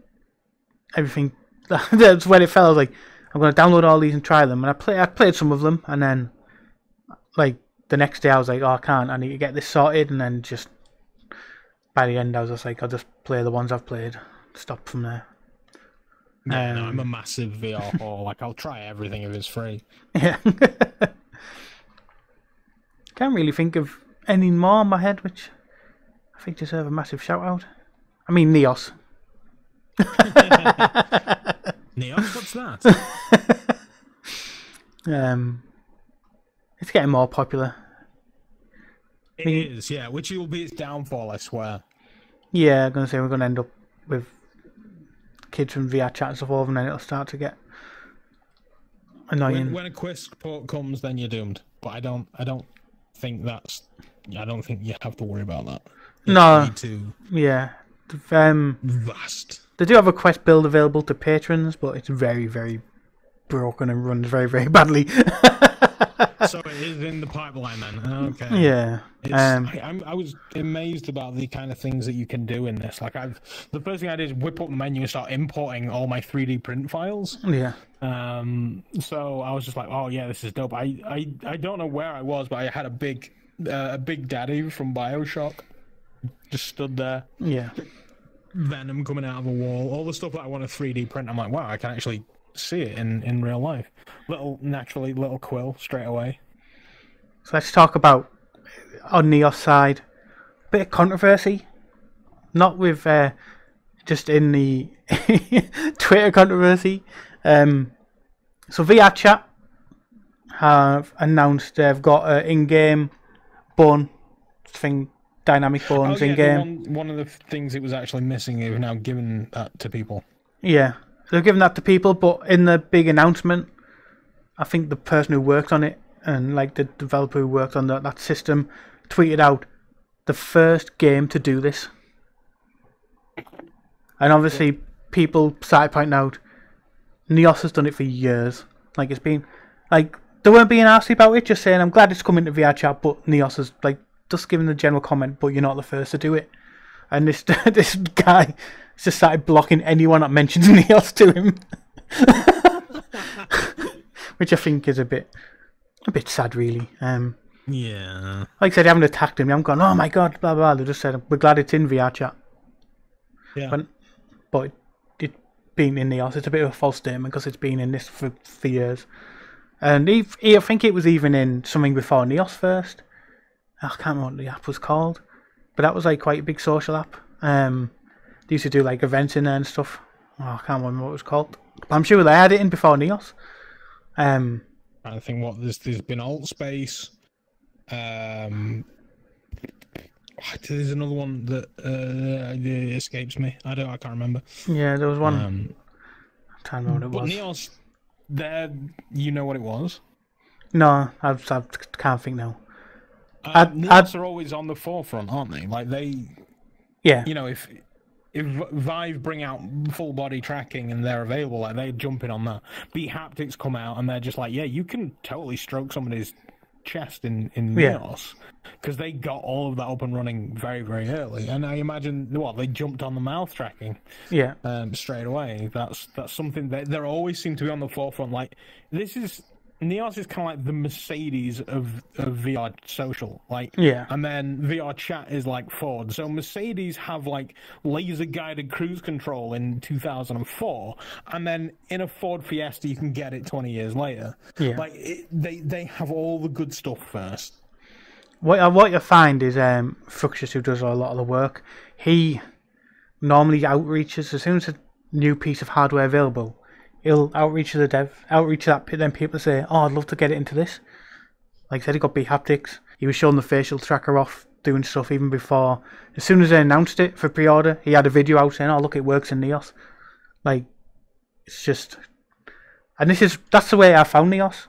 everything. [laughs] That's when it felt I was like I'm gonna download all these and try them. And I play I played some of them, and then like the next day I was like, oh, I can't. I need to get this sorted, and then just by the end I was just like, I'll just play the ones I've played. Stop from there. Yeah, no, I'm a Um, massive VR whore. [laughs] Like, I'll try everything if it's free. Yeah. [laughs] Can't really think of any more in my head, which I think deserve a massive shout out. I mean, Neos. Neos, what's that? Um, it's getting more popular. it is, yeah. Which will be its downfall, I swear. Yeah, I'm gonna say we're gonna end up with kids from VR chat and stuff over, and then it'll start to get annoying. When, when a Quest port comes, then you're doomed. But I don't. I don't think that's. I don't think you have to worry about that. It's No. too Yeah, um, vast. they do have a Quest build available to patrons, but it's very, very broken and runs very very badly. [laughs] so it is in the pipeline then. Okay. yeah. Um, I, I'm, I was amazed about the kind of things that you can do in this. Like, I've the first thing I did is whip up the menu and start importing all my 3D print files. yeah. Um, so I was just like, oh yeah, this is dope. I, I, I don't know where I was, but I had a big, uh, a big daddy from Bioshock, just stood there. Yeah. Venom coming out of a wall, all the stuff that I want to 3D print. I'm like, wow, I can actually see it in in real life. Little naturally, little quill straight away. So let's talk about on Neos side, bit of controversy, not with uh, just in the [laughs] Twitter controversy. Um, so VR Chat have announced they've got an in-game bone thing, dynamic bones Oh, yeah, in game. one, one of the things it was actually missing, they've now given that to people. Yeah, they're giving that to people, but in the big announcement, I think the person who worked on it and like the developer who worked on that, that system tweeted out the first game to do this. And obviously, people started pointing out Neos has done it for years. Like it's been like they weren't being asked about it, just saying I'm glad it's coming to VR chat, but Neos is like just giving the general comment, but you're not the first to do it. And this [laughs] this guy just started blocking anyone that mentions [laughs] Neos to him, [laughs] which I think is a bit a bit sad, really. Um, Yeah. like I said, they haven't attacked him. They haven't gone, oh my god, blah blah. They just said we're glad it's in VR chat, Yeah. but but it being in Neos, it's a bit of a false statement because it's been in this for for years. And he, he, I think it was even in something before Neos first. I can't remember what the app was called, but that was like quite a big social app. Um, they used to do like events in there and stuff. Oh, I can't remember what it was called. But I'm sure they had it in before Neos. Um, I think what there's there's been Altspace. Um, there's another one that uh, escapes me. I don't. I can't remember. yeah, there was one. Um, I can't remember what it was. Neos, there, you know what it was. No, I, I can't think now. Uh, I'd- Neos I'd- are always on the forefront, aren't they? Like they, Yeah, you know, if if Vive bring out full body tracking and they're available, like they're jumping on that. bHaptics come out and they're just like, yeah, you can totally stroke somebody's chest in in Yeah. Neos because they got all of that up and running very very early. And I imagine what they jumped on the mouth tracking yeah, um, straight away. That's that's something that they always seem to be on the forefront. Like this is Neos is kind of like the Mercedes of, of VR social. Like Yeah. and then VR chat is like Ford. So Mercedes have like laser guided cruise control in 2004, and then in a Ford Fiesta you can get it 20 years later. Yeah. Like it, they they have all the good stuff first. What uh, what you find is um, who does a lot of the work, he normally outreaches as soon as a new piece of hardware available. He'll outreach to the dev, outreach to that then people say, "Oh, I'd love to get it into this." Like I said, he got bHaptics. He was showing the facial tracker off, doing stuff even before. As soon as they announced it for pre-order, he had a video out saying, "Oh, look, it works in Neos." Like, it's just, and this is that's the way I found Neos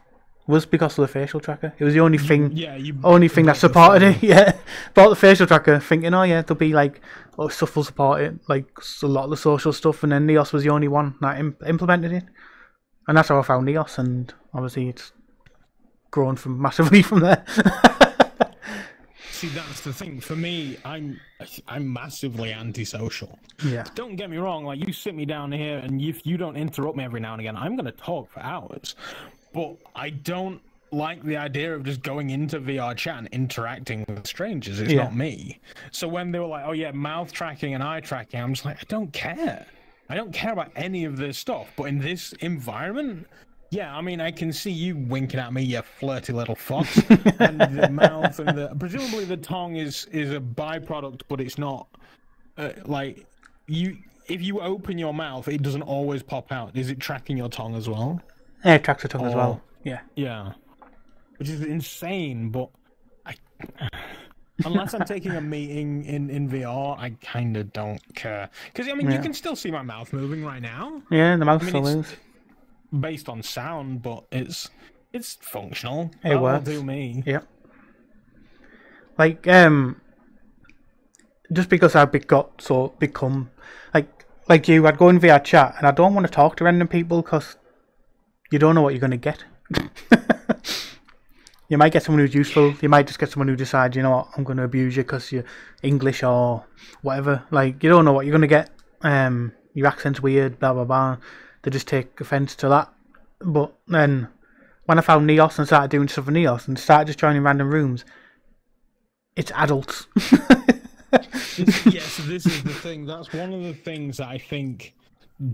was because of the facial tracker. It was the only thing Yeah, you only thing that supported it. [laughs] Yeah, bought the facial tracker, thinking, oh yeah, there'll be like, oh stuff will support it, like a lot of the social stuff, and then Neos was the only one that Im- implemented it, and that's how I found Neos, and obviously it's grown from [laughs] massively from there. See, that's the thing. For me, I'm I'm massively antisocial. yeah, Don't get me wrong. Like you sit me down here, and if you don't interrupt me every now and again, I'm going to talk for hours. But I don't like the idea of just going into VR chat and interacting with strangers. It's Yeah. not me. So when they were like, "Oh yeah, mouth tracking and eye tracking," I'm just like, I don't care. I don't care about any of this stuff. But in this environment. Yeah, I mean, I can see you winking at me, you flirty little fox. [laughs] and the mouth and the presumably the tongue is is a byproduct, but it's not uh, like you. If you open your mouth, it doesn't always pop out. Is it tracking your tongue as well? Yeah, tracks tractor tongue as Oh. well. Yeah, Yeah, which is insane. But I, [sighs] unless I'm taking a [laughs] meeting in in VR, I kind of don't care. Because I mean, you can still see my mouth moving right now, yeah, the mouth mean, still is. based on sound, but it's it's functional. It That will works. do me. Yep. Like um, just because I've got so become like like you, I'd go in VR chat and I don't want to talk to random people because you don't know what you're going to get. [laughs] you might get someone who's useful. You might just get someone who decides, you know what, I'm going to abuse you because you're English or whatever. Like you don't know what you're going to get. Um, your accent's weird, blah blah blah. They just take offence to that. But then when I found Neos and started doing stuff with Neos and started just joining random rooms, it's adults. yes, [laughs] [laughs] yeah, so this is the thing. That's one of the things that I think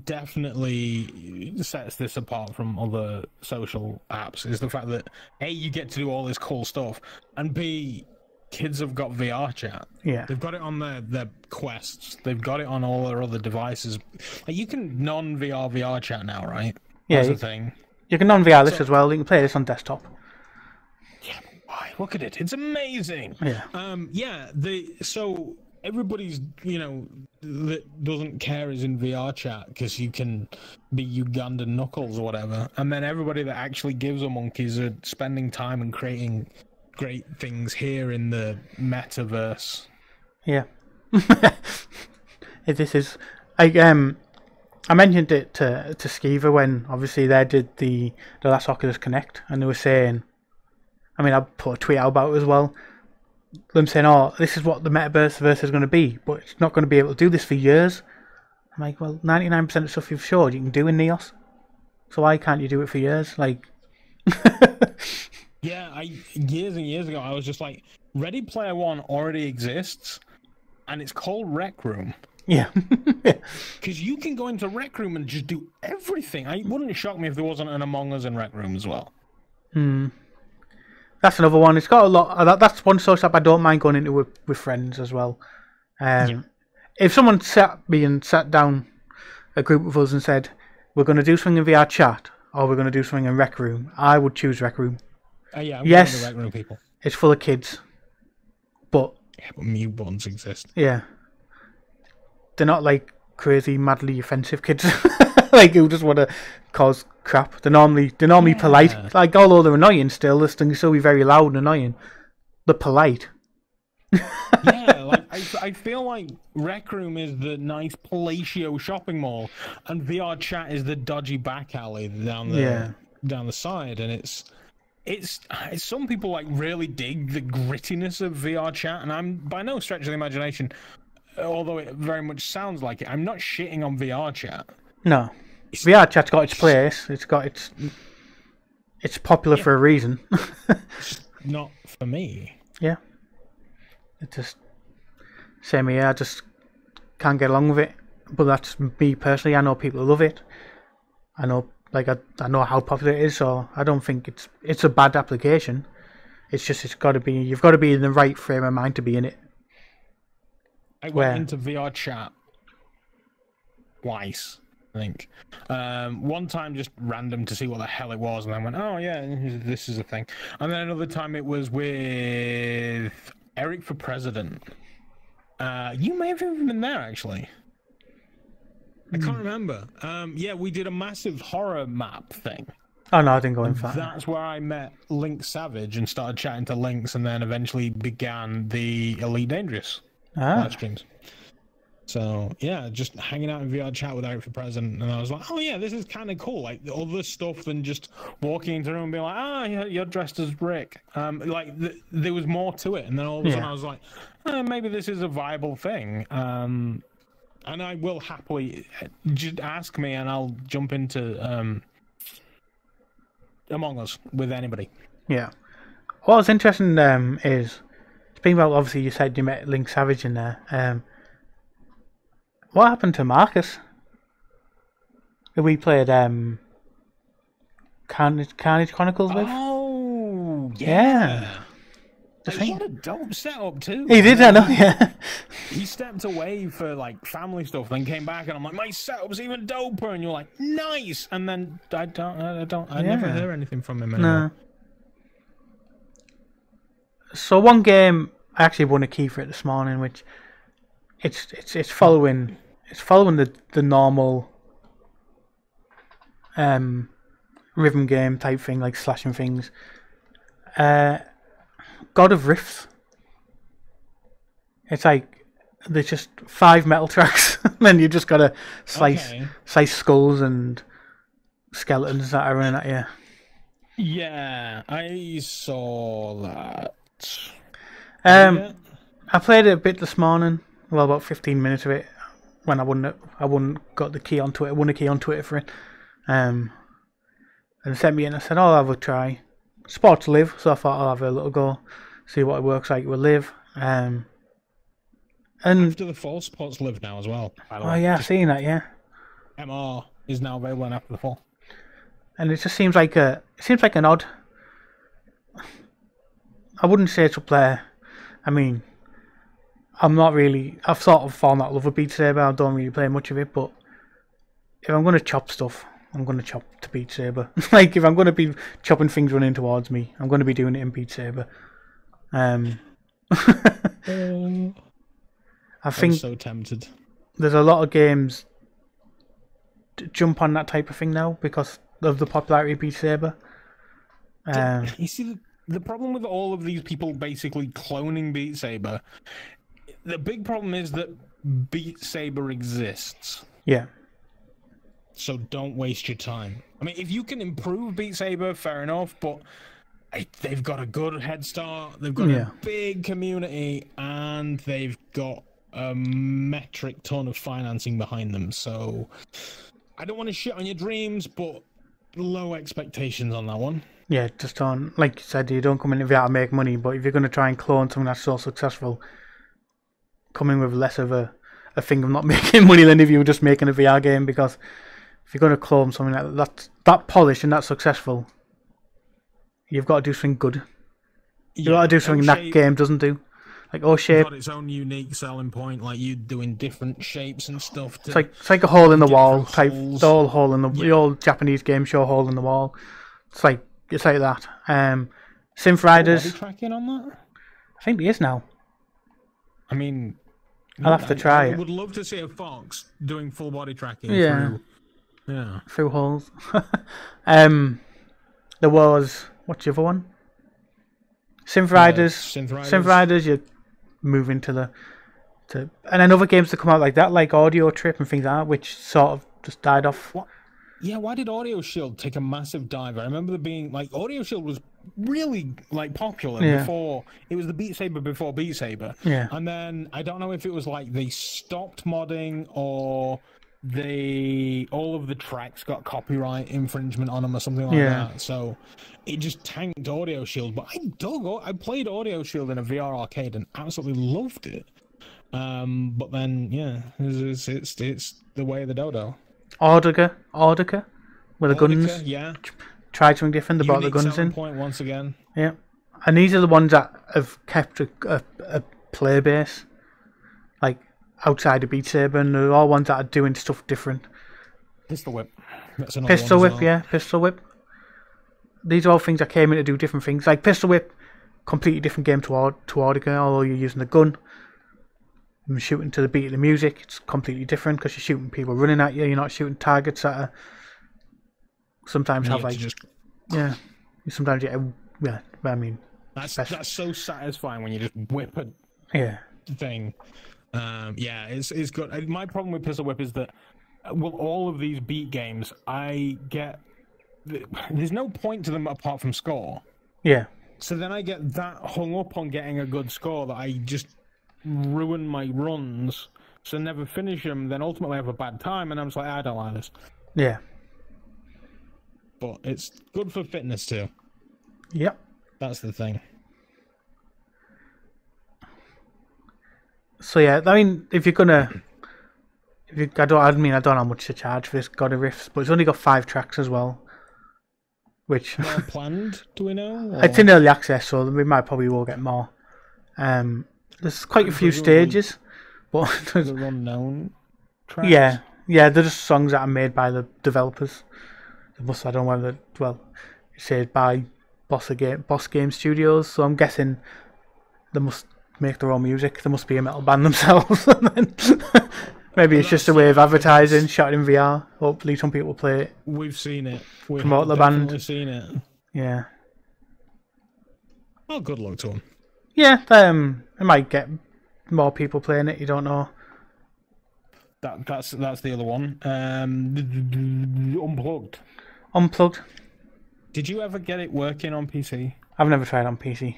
definitely sets this apart from other social apps is the fact that A, you get to do all this cool stuff, and B, kids have got VR chat. yeah, They've got it on their, their quests. They've got it on all their other devices. Like you can non VR VR chat now, right? Yeah, That's you- thing. you can non-VR this as well. You can play this on desktop. Yeah, why? Look at it. It's amazing. Yeah, Um, yeah, the so everybody's you know that doesn't care is in VR chat because you can be Ugandan knuckles or whatever, and then everybody that actually gives a monkeys are spending time and creating great things here in the metaverse. yeah. [laughs] This is, I um, I mentioned it to to Skiva when obviously they did the the last Oculus Connect, and they were saying, I mean, I put a tweet out about it as well. Them saying, "Oh, this is what the metaverse is going to be, but it's not going to be able to do this for years." I'm like, well, ninety nine percent of stuff you've showed you can do in Neos, so why can't you do it for years? Like, [laughs] Yeah, I years and years ago I was just like, Ready Player One already exists, and it's called Rec Room. yeah, [laughs] Because you can go into Rec Room and just do everything. I wouldn't shock me if there wasn't an Among Us in Rec Room as well. Hmm. That's another one. It's got a lot. That, that's one social app I don't mind going into with, with friends as well. Um, Yeah. If someone sat me and sat down a group of us and said, "We're going to do something in VR chat," or "We're going to do something in Rec Room," I would choose Rec Room. Uh, yeah, I'm Yes. Rec Room people. It's full of kids, but Yeah, but exist. yeah, they're not like crazy, madly offensive kids, [laughs] [laughs] like who just want to cause crap. They're normally they're normally Yeah. polite. Like although they're annoying, still this thing can still be very loud and annoying. They're polite. [laughs] yeah, [laughs] like I, I feel like Rec Room is the nice palatial shopping mall, and VR Chat is the dodgy back alley down the Yeah. down the side, and it's. It's, it's some people like really dig the grittiness of VR chat, and I'm by no stretch of the imagination, although it very much sounds like it. I'm not shitting on VR chat. No, VR chat's got its place. It's got its. It's popular for a reason. [laughs] Not for me. yeah. It just same here. I just can't get along with it. But that's me personally. I know people love it. I know, like I, I know how popular it is. So I don't think it's it's a bad application. It's just it's got to be you've got to be in the right frame of mind to be in it. I went Where? into VR chat twice, I think. Um, one time just random to see what the hell it was, and then went, "Oh yeah, this is a thing." And then another time it was with Eric for president. Uh, you may have even been there actually. I can't remember. Um, yeah, we did a massive horror map thing. Oh no, I didn't go in for that. That's where I met Link Savage and started chatting to Links, and then eventually began the Elite Dangerous Ah, live streams. So yeah, just hanging out in VR chat with Eric for president, and I was like, oh yeah, this is kind of cool. Like other stuff than just walking into a room and being like, ah, you're, you're dressed as Rick. Um, like th- there was more to it, and then all of a sudden Yeah. I was like, eh, maybe this is a viable thing. Um, and I will happily just ask me, and I'll jump into um, Among Us with anybody. Yeah. What was interesting um, is speaking about obviously you said you met Link Savage in there. Um, what happened to Marcus? We played um, Carnage, Carnage Chronicles with? Oh Yeah. Thing. what a dope setup too. he did, I know. [laughs] Yeah. He stepped away for like family stuff, then came back, and I'm like, my setup's even doper, and you're like, nice. And then I don't, I don't, I never hear anything from him anymore. So one game I actually won a key for it this morning, which it's it's it's following it's following the the normal um rhythm game type thing, like slashing things. Uh, God of Riffs. It's like there's just five metal [laughs] tracks, and then you just gotta slice Okay. slice skulls and skeletons that are running at you. Yeah, I saw that. Um, Yeah. I played it a bit this morning. Well, about fifteen minutes of it. When I wouldn't, I wouldn't got the key on Twitter. Won a key on Twitter for it. Um, and sent me in. I said, "I'll have a try." Sports LIV, so I thought I'll have a little go, see what it works like with LIV. Um, and After the Fall spots LIV now as well. Oh way. yeah, I've seen that. Yeah, MR is now available After the Fall. and it just seems like a it seems like an odd. I wouldn't say it's up there. I mean, I'm not really. I've sort of fallen out of love with Beat Saber. I don't really play much of it, but if I'm gonna chop stuff, I'm gonna chop to Beat Saber. [laughs] like if I'm gonna be chopping things running towards me, I'm gonna be doing it in Beat Saber. Um, [laughs] I think I'm so tempted. there's a lot of games t- jump on that type of thing now because of the popularity of Beat Saber. Um, You see, the, the problem with all of these people basically cloning Beat Saber, the big problem is that Beat Saber exists. yeah, So don't waste your time. I mean, if you can improve Beat Saber, fair enough, but they've got a good head start. They've got Yeah. a big community, and they've got a metric ton of financing behind them. So I don't want to shit on your dreams, but low expectations on that one. yeah, just don't like you said, you don't come in VR to make money, but if you're gonna try and clone something that's so successful, come in with less of a, a thing of not [laughs] making money than if you were just making a VR game because if you're gonna clone something like that that's that polished and that successful, you've got to do something good. You've got to do something that game doesn't do. Like oh shape, got its own unique selling point, like you doing different shapes and stuff. To, It's like it's like a hole in the wall type. holes. The old hole in the the old Japanese game show hole in the wall. It's like it's like that. Um, Synth Riders. tracking on that. I think he is now. I mean, I'll have to I- try I it. would love to see a fox doing full body tracking. Yeah. Through, yeah. through holes. [laughs] um, there was what's the other one? Synth Riders. Synth Riders. Synth Riders. You move into the to and then other games that come out like that, like Audio Trip and things like that, which sort of just died off. Yeah, why did Audioshield take a massive dive? I remember there being like Audioshield was really like popular Yeah. before it was the Beat Saber before Beat Saber. Yeah. And then I don't know if it was like they stopped modding or they all of the tracks got copyright infringement on them or something like Yeah. that. So it just tanked Audioshield. But I dug I played Audioshield in a VR arcade and absolutely loved it. Um, but then yeah, it's it's, it's, it's the way of the dodo. Audica, Audica, with the guns. Yeah. Tried something different. They brought the guns in. point once again. Yeah, and these are the ones that have kept a, a, a player base, like outside of Beat Saber, and they're all ones that are doing stuff different. Pistol whip. That's another Pistol Whip, well. yeah, Pistol Whip. These are all things that came in to do different things. Like Pistol Whip, completely different game to Aud- to Audica, although you're using a gun. You're shooting to the beat of the music. It's completely different because you're shooting people running at you. You're not shooting targets that are sometimes have like just yeah. Sometimes a, yeah. I mean that's that's so satisfying when you just whip a yeah. thing. Um, yeah, it's it's good. My problem with Pistol Whip is that well, all of these beat games, I get there's no point to them apart from score. Yeah. So then I get that hung up on getting a good score that I just ruin my runs. So never finish them. Then ultimately have a bad time, and I'm just like, I don't like this. Yeah. But it's good for fitness too. Yep. That's the thing. So yeah, I mean, if you're gonna, if you, I don't, I mean, I don't know how much to charge for this God of Riffs, but it's only got five tracks as well, which More [laughs] planned? Do we know? it's in early access, so we might probably will get more. Um, there's quite a few stages, but there's- the [laughs] unknown tracks. yeah, yeah, they're just songs that are made by the developers. Must, I don't know whether, well, it says by Boss Game, Boss Game Studios, so I'm guessing they must make their own music. They must be a metal band [laughs] themselves. [laughs] maybe it's just a way of advertising, shot in VR. Hopefully, some people will play it. We've seen it. We've Promote the band. definitely seen it. Yeah, Well, good luck to them. yeah. Um, it might get more people playing it. You don't know. That that's that's the other one. Um, [laughs] unplugged. Unplugged. Did you ever get it working on PC? I've never tried on PC.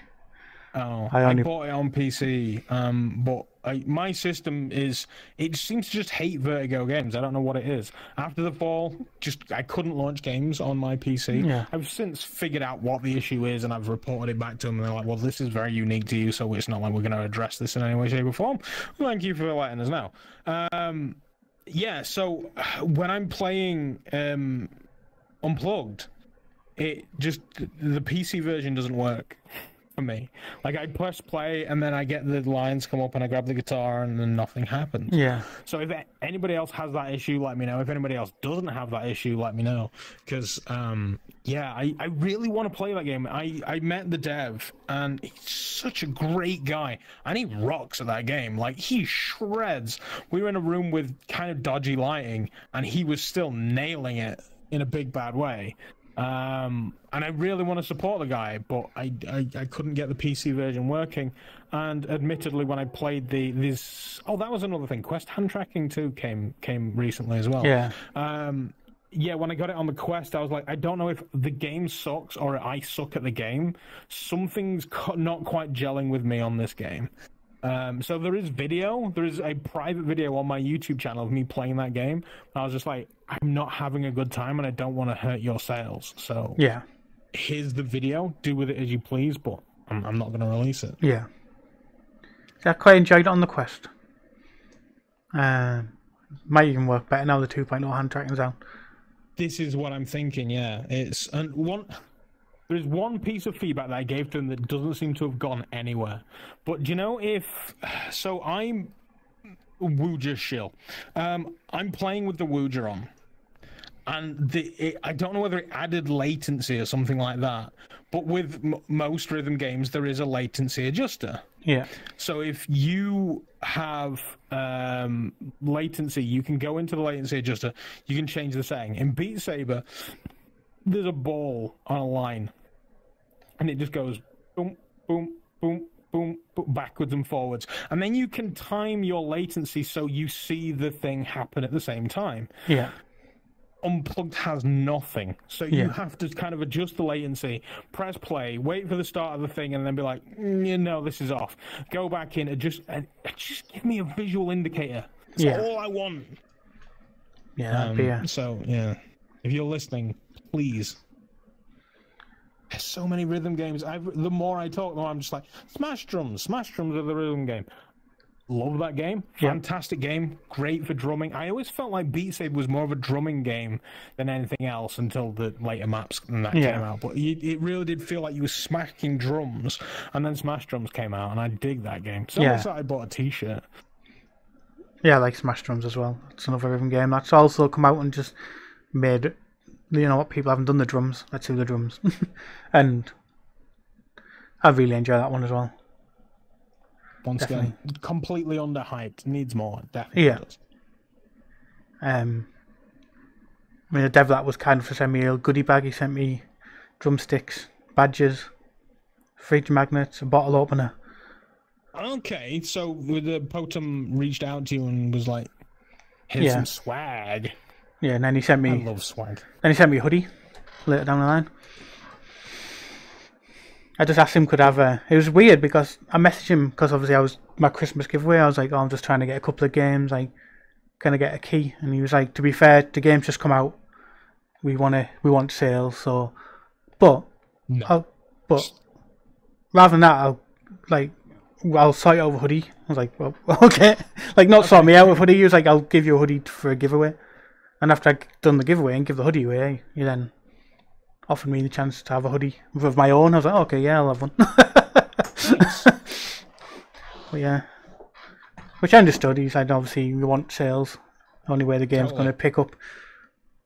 Oh, I I, only- bought it on PC, um, but I, my system is it seems to just hate Vertigo games. I don't know what it is. After the fall, just I couldn't launch games on my PC. Yeah. I've since figured out what the issue is, and I've reported it back to them. And they're like, "Well, this is very unique to you, so it's not like we're going to address this in any way, shape, or form." Thank you for letting us know. Um, yeah, so [sighs] when I'm playing um, Unplugged, it just the PC version doesn't work for me. Like I press play and then I get the lines come up and I grab the guitar and then nothing happens. Yeah. So if anybody else has that issue, let me know. If anybody else doesn't have that issue, let me know. Because um, yeah, I, I really want to play that game. I, I met the dev and he's such a great guy and he rocks at that game. Like he shreds. We were in a room with kind of dodgy lighting and he was still nailing it in a big bad way. Um, and I really want to support the guy, but I, I, I couldn't get the PC version working. And admittedly, when I played the this, oh, that was another thing. Quest hand tracking too came came recently as well. Yeah. Um, yeah, when I got it on the Quest, I was like, I don't know if the game sucks or I suck at the game. Something's co- not quite gelling with me on this game. Um, so there is video. There is a private video on my YouTube channel of me playing that game. I was just like, I'm not having a good time, and I don't want to hurt your sales. So Yeah. here's the video. Do with it as you please, but I'm, I'm not going to release it. Yeah. I quite enjoyed it on the Quest. Um, might even work better now the 2.0 hand tracking's out. This is what I'm thinking. Yeah, it's and one. There's one piece of feedback that I gave to him that doesn't seem to have gone anywhere. But do you know if [sighs] so? I'm Woojer shill. Um, I'm playing with the Woojer on, and the it, I don't know whether it added latency or something like that. But with m- most rhythm games, there is a latency adjuster. Yeah. So if you have um, latency, you can go into the latency adjuster. You can change the setting. In Beat Saber, there's a ball on a line, and it just goes boom, boom, boom, boom, boom, backwards and forwards. And then you can time your latency so you see the thing happen at the same time. Yeah. Unplugged has nothing. So you Yeah. have to kind of adjust the latency, press play, wait for the start of the thing, and then be like, mm, you know, this is off. Go back in, adjust, and just give me a visual indicator. That's Yeah. all I want. Yeah. Um, be, uh, So, yeah. If you're listening, please. There's so many rhythm games. I've, the more I talk, the more I'm just like, Smash Drums. Smash Drums are the rhythm game. Love that game. Yeah. Fantastic game. Great for drumming. I always felt like Beat Saber was more of a drumming game than anything else until the later maps and that Yeah. came out. But it, it really did feel like you were smacking drums. And then Smash Drums came out, and I dig that game. So Yeah. much that I bought a T-shirt. yeah, I like Smash Drums as well. It's another rhythm game that's also come out and just made, you know what, people haven't done the drums. Let's do the drums. [laughs] and I really enjoy that one as well. Once again, completely underhyped. Needs more. Definitely Yeah. does. Um, I mean, the dev that was kind of to send me a goodie bag. He sent me drumsticks, badges, fridge magnets, a bottle opener. Okay, so with the Potom reached out to you and was like, "Here's Yeah. some swag." Yeah, and then he sent me. I love swag. then he sent me a hoodie later down the line. I just asked him could I have a. It was weird because I messaged him because obviously I was my Christmas giveaway. I was like, oh, I'm just trying to get a couple of games. Like, can I get a key? And he was like, to be fair, the game's just come out. We want to, we want sales. So, but No. I'll, but rather than that, I'll like I'll sort you out a hoodie. I was like, well, [laughs] okay, like not sort me out with hoodie. He was like, I'll give you a hoodie for a giveaway. And after I'd done the giveaway and give the hoodie away, he then offered me the chance to have a hoodie of my own. I was like, okay, yeah, I'll have one. [laughs] but yeah, which I understood. He said, obviously, we want sales. The only way the game's Totally. going to pick up.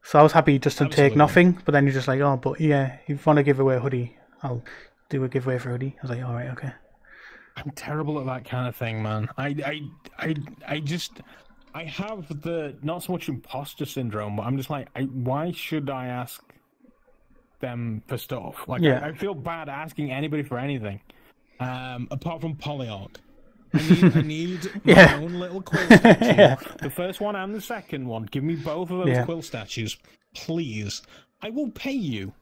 So I was happy just to take nothing. But then you're just like, oh, but yeah, if you want to give away a hoodie, I'll do a giveaway for a hoodie. I was like, all right, okay. I'm terrible at that kind of thing, man. I, I, I, I just, I have the not so much imposter syndrome, but I'm just like, I, why should I ask them for stuff? Like, Yeah. I, I feel bad asking anybody for anything, um, apart from Polyarc. I [laughs] need, I need Yeah. my own little quill [laughs] statue. Yeah. The first one and the second one. Give me both of those Yeah. quill statues, please. I will pay you.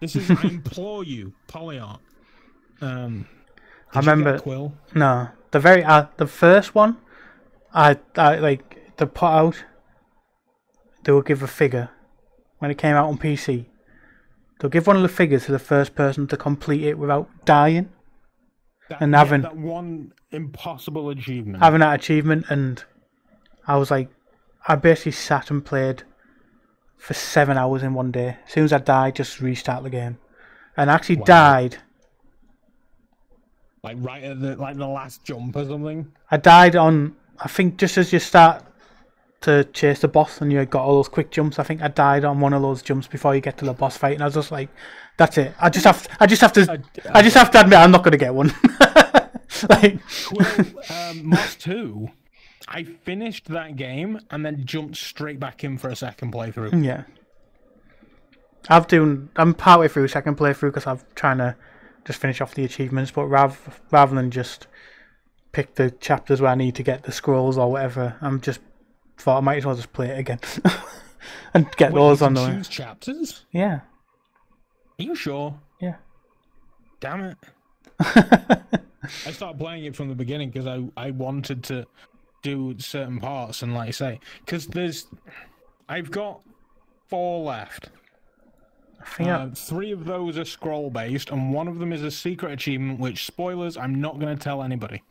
This is I [laughs] implore you, Polyarc. Um, I did you get remember- Quill. No, the very uh, the first one, I I like they put out. They will give a figure when it came out on PC. They'll give one of the figures to the first person to complete it without dying, That, And yeah, having- that one impossible achievement. having that achievement, and I was like, I basically sat and played for seven hours in one day. As soon as I died, just restart the game, and I actually Wow. died. like right at the like the last jump or something. I died on, I think, just as you start to chase the boss and you got all those quick jumps. I think I died on one of those jumps before you get to the boss fight, and I was just like, "That's it. I just have, To, I just have to, I just have to admit, I'm not going to get one." [laughs] like, Quill [laughs] um, Moss Two. I finished that game and then jumped straight back in for a second playthrough. yeah, I've doing, I'm partway through second playthrough because I'm trying to just finish off the achievements, but rather rather than just pick the chapters where I need to get the scrolls or whatever, I'm just thought I might as well just play it again [laughs] and get Wait, those on the chapters. Yeah, Are you sure? yeah. Damn it! [laughs] I started playing it from the beginning because I I wanted to do certain parts and like I say because there's I've got four left. I think I- Uh, three of those are scroll based, and one of them is a secret achievement. Which spoilers, I'm not going to tell anybody.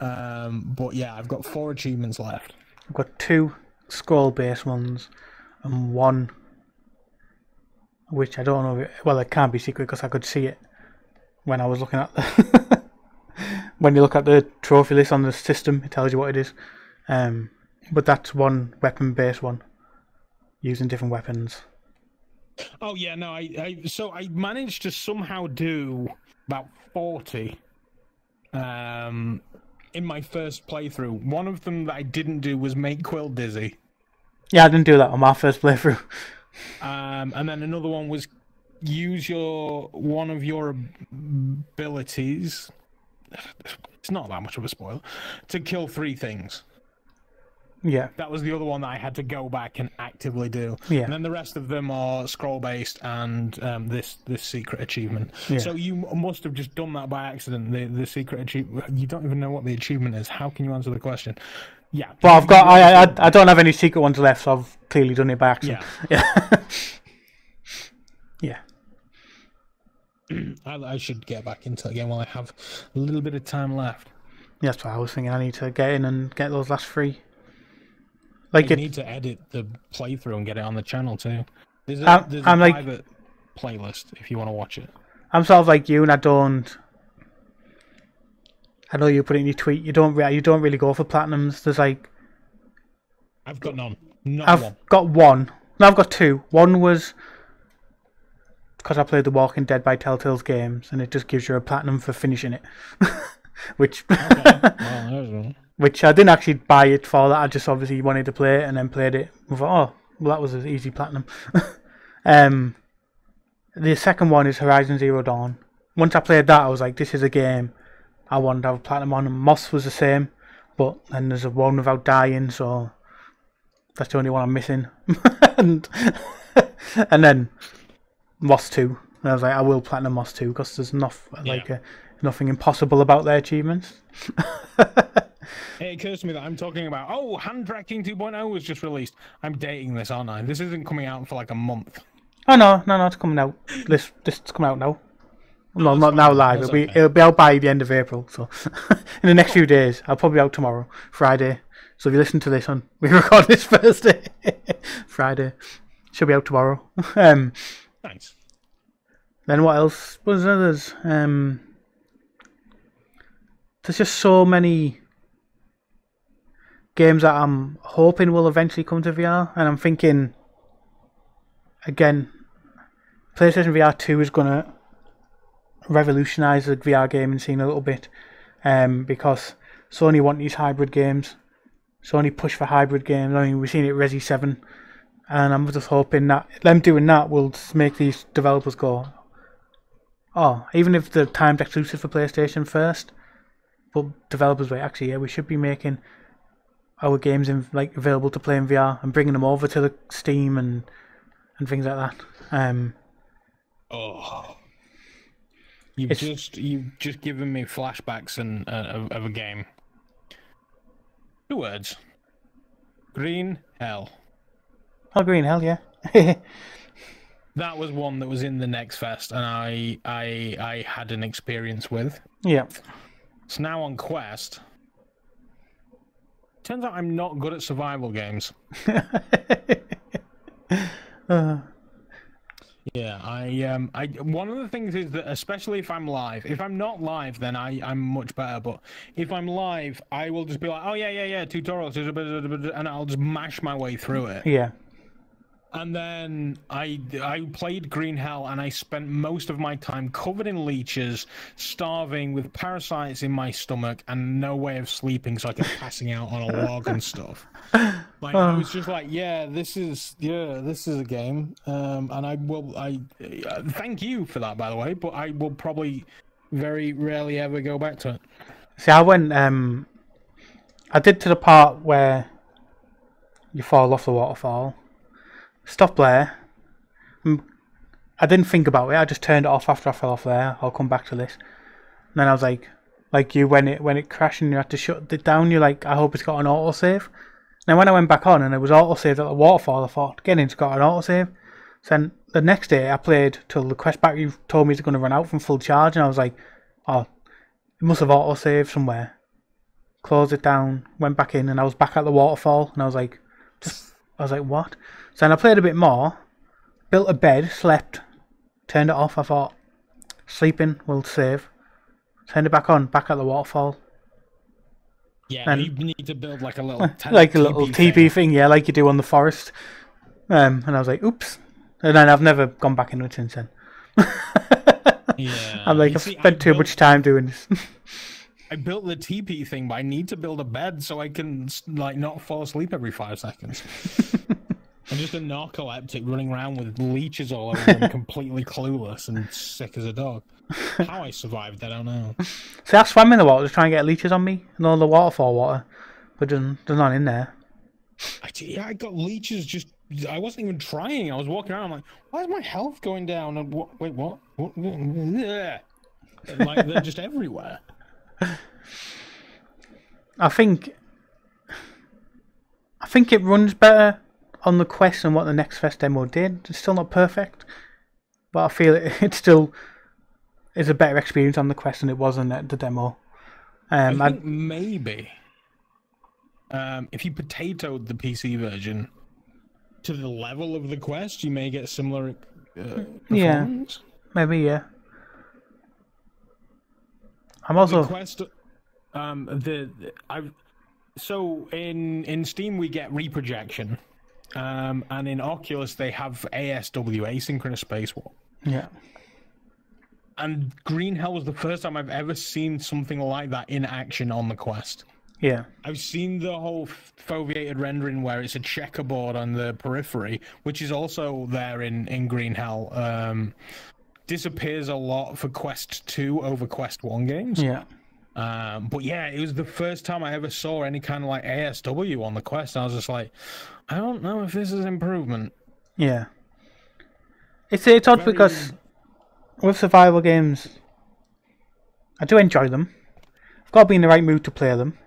Um, but yeah, I've got four achievements left. I've got two scroll based ones and one which I don't know. Well, it can't be secret because I could see it when I was looking at the. [laughs] when you look at the trophy list on the system, it tells you what it is. Um, but that's one weapon based one using different weapons. Oh yeah, no, I, I so I managed to somehow do about forty um in my first playthrough. One of them that I didn't do was make Quill dizzy. Yeah, I didn't do that on my first playthrough. Um and then another one was use your one of your abilities [sighs] it's not that much of a spoiler to kill three things. Yeah, That was the other one that I had to go back and actively do. Yeah. And then the rest of them are scroll based and um, this this secret achievement. Yeah. So you must have just done that by accident. The the secret achievement. You don't even know what the achievement is. How can you answer the question? Yeah. but I've got I, I I don't have any secret ones left, so I've clearly done it by accident. Yeah. [laughs] Yeah, yeah. [clears throat] I, I should get back into it again while I have a little bit of time left. That's what I was thinking. I need to get in and get those last three. Like You it, need to edit the playthrough and get it on the channel too. There's a, I'm- there's a I'm like- private playlist if you want to watch it. I'm sort of like you, and I don't. I know you put it in your tweet. You don't. Re- you don't really go for platinums. There's like I've got none. Not I've one. got one. No, I've got two. One was because I played The Walking Dead by Telltale's games, and it just gives you a platinum for finishing it. [laughs] which, Okay. well. Which I didn't actually buy it for that. I just obviously wanted to play it, and then played it. I thought, oh, well, that was an easy platinum. [laughs] um, the second one is Horizon Zero Dawn. Once I played that, I was like, this is a game I wanted to have a platinum on. And Moss was the same, but then there's a one without dying, so that's the only one I'm missing. [laughs] and [laughs] and then Moss two. And I was like, I will platinum Moss two because there's enough like Yeah. uh, nothing impossible about their achievements. It occurs to me that I'm talking about, oh, Hand Tracking 2.0 was just released. I'm dating this, aren't I? This isn't coming out for like a month. Oh no, no, no, it's coming out. This this is coming out now. No, that's not now live. That's It'll be okay. it'll be out by the end of April. So [laughs] in the next few days, I'll probably be out tomorrow, Friday. So if you listen to this on, [laughs] we record this Thursday, [laughs] Friday. Should be out tomorrow. um, Nice. then what else was others? Um, there's just so many games that I'm hoping will eventually come to VR, and I'm thinking again, PlayStation VR Two is gonna revolutionize the VR gaming scene a little bit, um, because Sony want these hybrid games. Sony push for hybrid games. I mean, we've seen it Resi Seven, and I'm just hoping that them doing that will make these developers go, oh, even if the timed exclusive for PlayStation first, but developers wait, actually, yeah, we should be making our games in, like available to play in VR and bringing them over to the Steam and and things like that. Um, Oh, you've just you've just given me flashbacks and uh, of, of a game. Two words. Green hell. oh, Green Hell, yeah. [laughs] That was one that was in the next fest, and I I I had an experience with. yeah. It's now on Quest. Turns out I'm not good at survival games. [laughs] Uh, Yeah, I um I one of the things is that especially if I'm live, if I'm not live, then I I'm much better. But if I'm live, I will just be like, oh yeah yeah yeah, tutorials, and I'll just mash my way through it. yeah. And then I I played Green Hell, and I spent most of my time covered in leeches, starving with parasites in my stomach, and no way of sleeping, so I kept passing out on a log and stuff. Like I was just like, yeah, this is yeah, this is a game, um, and I will I uh, thank you for that by the way, but I will probably very rarely ever go back to it. See, I went. Um, I did to the part where you fall off the waterfall. Stop there. Mm, I didn't think about it. I just turned it off after I fell off there. I'll come back to this. And then I was like, like you when it when it crashed and you had to shut it down. You're like, I hope it's got an autosave. Now when I went back on and it was autosaved at the waterfall, I thought, getting it's got an autosave. So then the next day I played till the quest battery told me it's going to run out from full charge, and I was like, oh, it must have autosaved somewhere. Closed it down, went back in, and I was back at the waterfall, and I was like, [laughs] I was like, what? So then I played a bit more, built a bed, slept, turned it off. I thought, sleeping will save. Turned it back on, back at the waterfall, Yeah, And- you need to build like a little [laughs] tent like a little TP TP thing, yeah, like you do on the forest. Um, and I was like, oops. And then I've never gone back into it since then. [laughs] Yeah, I'm like, I've see, I spent too built- much time doing this. [laughs] I built the TP thing, but I need to build a bed so I can like not fall asleep every five seconds. I'm just a narcoleptic running around with leeches all over and [laughs] completely clueless and sick as a dog. How I survived, I don't know. [laughs] See, I swam in the water to try and get leeches on me and all the waterfall water, but there's, there's none in there. I, yeah, I got leeches just. I wasn't even trying. I was walking around. I'm like, why is my health going down? And what? Wait, what? what? [laughs] Yeah. Like they're just everywhere. I think I think it runs better on the quest than what the next fest demo did. It's still not perfect, but I feel it, [laughs] it still is a better experience on the quest than it was on the, the demo. Um, I I, think maybe um, if you potatoed the PC version to the level of the quest, you may get similar. Uh, Yeah. maybe yeah. I'm also the quest um the, the i so in in steam we get reprojection um and in oculus they have asw asynchronous spacewarp yeah. And green hell was the first time i've ever seen something like that in action on the quest. Yeah. I've seen the whole foveated rendering where it's a checkerboard on the periphery, which is also there in, in Green Hell. Um, disappears a lot for Quest 2 over Quest 1 games. yeah Um, but yeah, it was the first time I ever saw any kind of like ASW on the Quest. I was just like, I don't know if this is improvement. yeah. It's it's odd Very- because with survival games, I do enjoy them. I've got to be in the right mood to play them.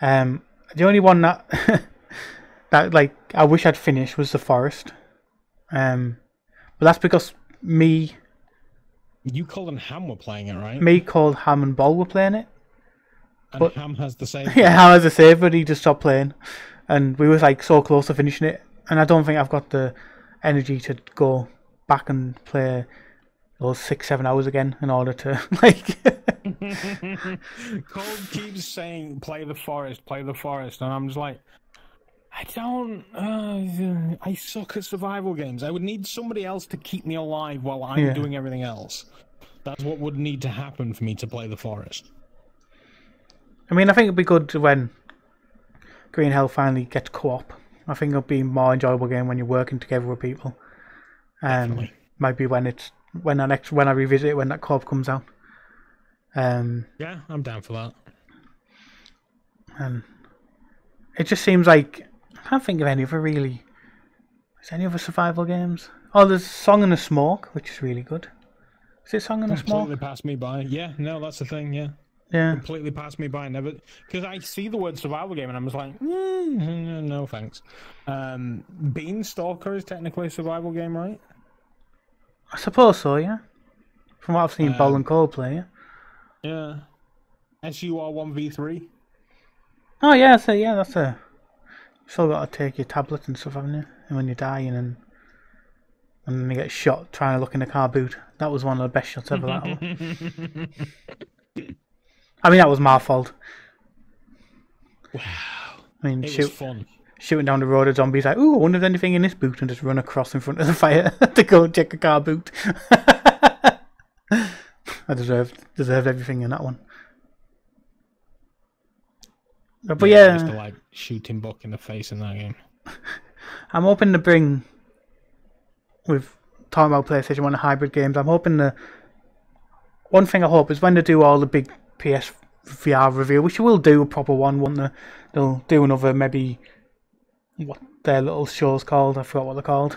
Um, the only one that [laughs] that like I wish I'd finished was the forest. Um, but that's because me, You, Cole, and Ham were playing it, right? me Cole Ham and Ball were playing it. and but- Ham has the same. [laughs] Yeah, Ham has a save, but he just stopped playing, and we was like so close to finishing it. And I don't think I've got the energy to go back and play those six, seven hours again in order to [laughs] like. [laughs] Cole keeps saying, "Play the forest, play the forest," and I'm just like, I don't. Uh, I suck at survival games. I would need somebody else to keep me alive while I'm Yeah. doing everything else. That's what would need to happen for me to play the forest. I mean, I think it'd be good when Green Hell finally gets co-op. I think it'll be a more enjoyable game when you're working together with people. Um, Definitely. might be when it's when I next when I revisit it when that co-op comes out. Um, Yeah, I'm down for that. and it just seems like can't think of any other really Is there any other survival games? Oh, there's Song in the Smoke, which is really good. Is it Song in the Smoke? Completely passed me by. Yeah, no, that's the thing. Yeah, Yeah. completely passed me by. Never because I see the word survival game and I'm just like, mm, no thanks. Um, Beanstalker is technically a survival game, right? I suppose so, yeah. From what I've seen Ball Um, and Cole play, yeah. Yeah. SUR one v three. Oh, yeah, so yeah, that's a. Still got to take your tablet and stuff, haven't you? And when you're dying and. And then you get shot trying to look in the car boot. That was one of the best shots ever. That one. [laughs] I mean, that was my fault. Wow, I mean, it was fun. shooting down the road, a zombie's like, "Ooh, I wonder if there's anything in this boot," and just run across in front of the fire [laughs] to go and check a car boot. [laughs] I deserved deserved everything in that one. But, yeah, like shooting Buck in the face in that game. [laughs] I'm hoping to bring with talking about PlayStation One hybrid games. I'm hoping the one thing I hope is when they do all the big PS VR review, which will do a proper one, won't they? They'll do another maybe what their little show's called. I forgot what they're called.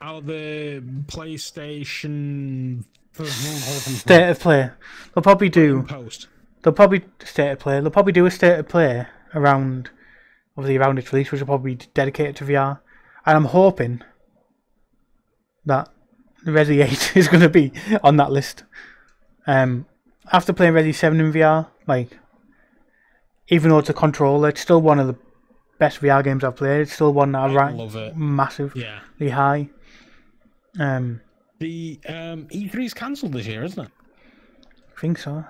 Out the PlayStation State of play. They'll probably do. post. They'll probably state of play. They'll probably do a state of play around, obviously around its release, which will probably be dedicated to VR. And I'm hoping that the Resi [laughs] 8 is going to be on that list. Um, after playing Resi 7 in VR, like, even though it's a controller, it's still one of the best VR games I've played. It's still one that I I rank massively Yeah. high. Um, The um, E3 is cancelled this year, isn't it? I think so.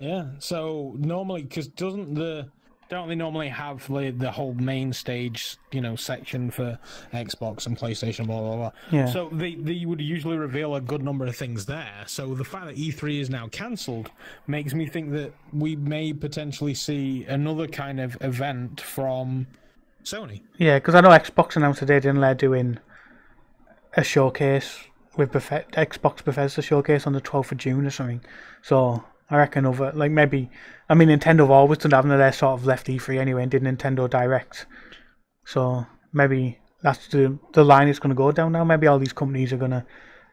Yeah. So normally, because doesn't the don't they normally have the, the whole main stage, you know, section for Xbox and PlayStation, blah blah blah. Yeah. So they they would usually reveal a good number of things there. So the fact that E3 is now cancelled makes me think that we may potentially see another kind of event from Sony. Yeah, because I know Xbox announced today, didn't they, doing a showcase with Beth- Xbox Bethesda showcase on the 12th of June or something. So I reckon over, like maybe, I mean, Nintendo have always done haven't they? Sort of left E3 anyway and did Nintendo Direct. So maybe that's the, the line it's going to go down now. Maybe all these companies are going to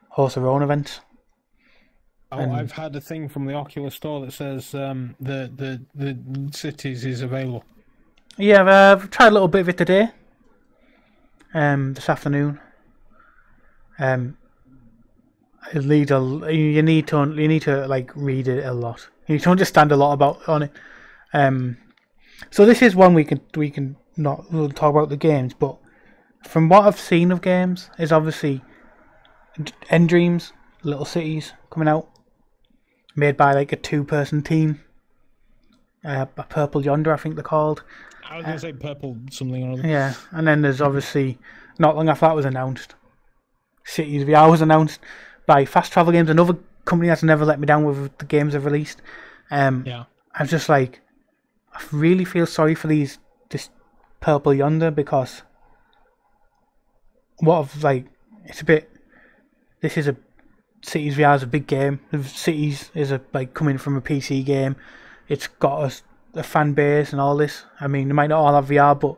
host their own events. Oh, I've had a thing from the Oculus store that says um, the the the cities is available. Yeah, I've, I've tried a little bit of it today. Um, this afternoon. Um, it need a, you need to you need to like read it a lot. You need to understand a lot about on it. Um, so this is one we can we can not we'll talk about the games, but from what I've seen of games, is obviously nDreams, Little Cities coming out, made by like a two person team. Uh, Purple Yonder, I think they're called. I was going to say purple something or other. Yeah, and then there's obviously not long after that was announced, Cities VR was announced by Fast Travel Games, another company that's never let me down with the games they've released. Um, Yeah. I'm just like, I really feel sorry for these this Purple Yonder because what of like it's a bit. This is a Cities VR is a big game. Cities is a like coming from a PC game. It's got a, a fan base and all this. I mean, they might not all have VR, but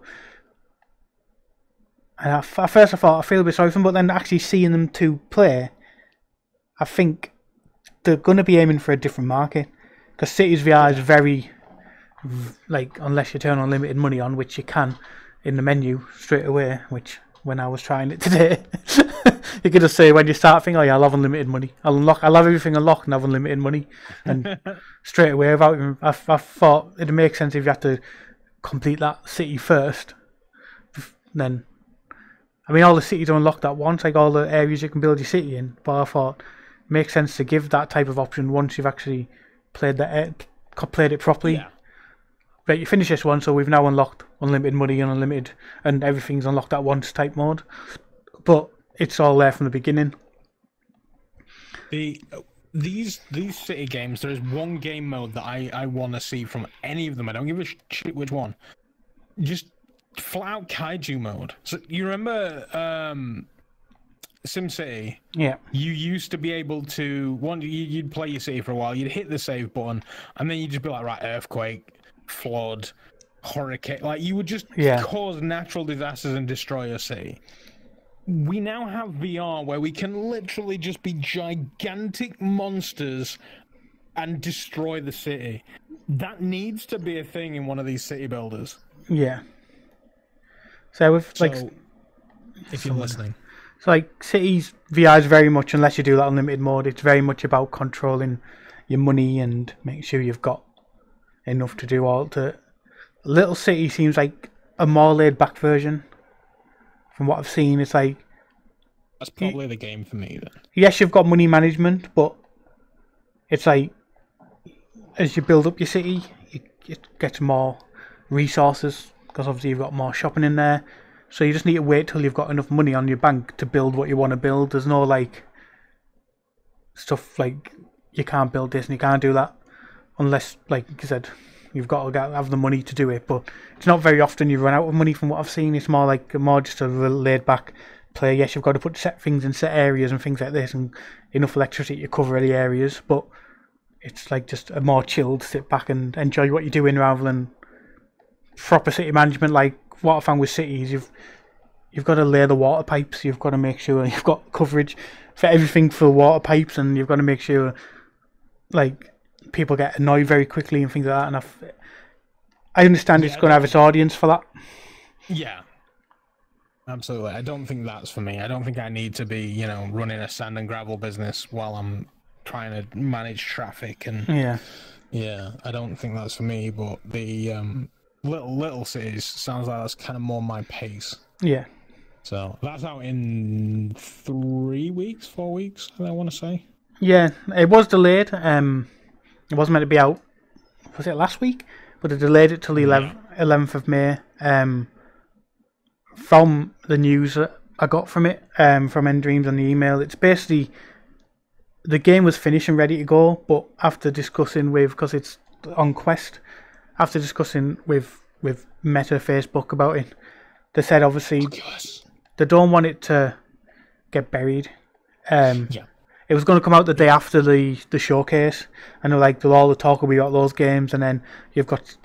and at at first I thought I feel a bit sorry for them, but then actually seeing them two play, I think they're going to be aiming for a different market because Cities VR is very like unless you turn unlimited money on, which you can in the menu straight away. Which when I was trying it [laughs] today, you could just say when you start thinking, "Oh yeah, I love unlimited money. I'll unlock. I'll have everything unlocked and have unlimited money," and [laughs] straight away without even. I, I thought it'd make sense if you had to complete that city first, then. I mean, all the cities are unlocked at once, like all the areas you can build your city in. But I thought makes sense to give that type of option once you've actually played the played it properly. Yeah. Right, you finish this one, so we've now unlocked unlimited money and unlimited, and everything's unlocked at once type mode. But it's all there from the beginning. The these these city games, there is one game mode that I I want to see from any of them. I don't give a shit which one. Just flat out kaiju mode. So you remember um SimCity? Yeah, You used to be able to one you- you'd play your city for a while. You'd hit the save button, and then you'd just be like, right, earthquake, flood, hurricane. Like you would just Yeah. cause natural disasters and destroy your city. We now have VR where we can literally just be gigantic monsters and destroy the city. That needs to be a thing in one of these city builders. Yeah. So with like So, if you're listening, So like cities VR is very much unless you do that unlimited mode, it's very much about controlling your money and making sure you've got enough to do all to Little City seems like a more laid back version. From what I've seen, it's like that's probably the game for me then. yes, you've got money management, but it's like as you build up your city, you, it gets more resources because obviously you've got more shopping in there. So you just need to wait till you've got enough money on your bank to build what you want to build. There's no like stuff like you can't build this and you can't do that unless, like you said, you've got to get, have the money to do it. But it's not very often you run out of money from what I've seen. It's more like more just a laid back play. Yes, you've got to put set things in set areas and things like this and enough electricity to cover the areas, but it's like just a more chilled sit back and enjoy what you're doing rather than proper city management like what I found with cities you've you've got to lay the water pipes you've got to make sure [laughs] you've got coverage for everything for water pipes and you've got to make sure like people get annoyed very quickly and things like that and I've, I understand it's going to have its audience for that Yeah. Absolutely. I don't think that's for me. I don't think I need to be, you know, running a sand and gravel business while I'm trying to manage traffic and yeah yeah, I don't think that's for me, but the um little little cities sounds like that's kind of more my pace. yeah So, that's out in 3 weeks, 4 weeks, I want to say. Yeah, it was delayed. Um, it was meant to be out. Was it last week? But they delayed it till the 11th, 11th of May. Um, from the news that I got from it, um, from nDreams on the email, it's basically the game was finished and ready to go, but after discussing with because it's on Quest, after discussing with with Meta Facebook about it, they said obviously Yes. they don't want it to get buried. Um, Yeah. it was going to come out the day after the, the showcase, and they're like, all the talk will be about those games, and then you've got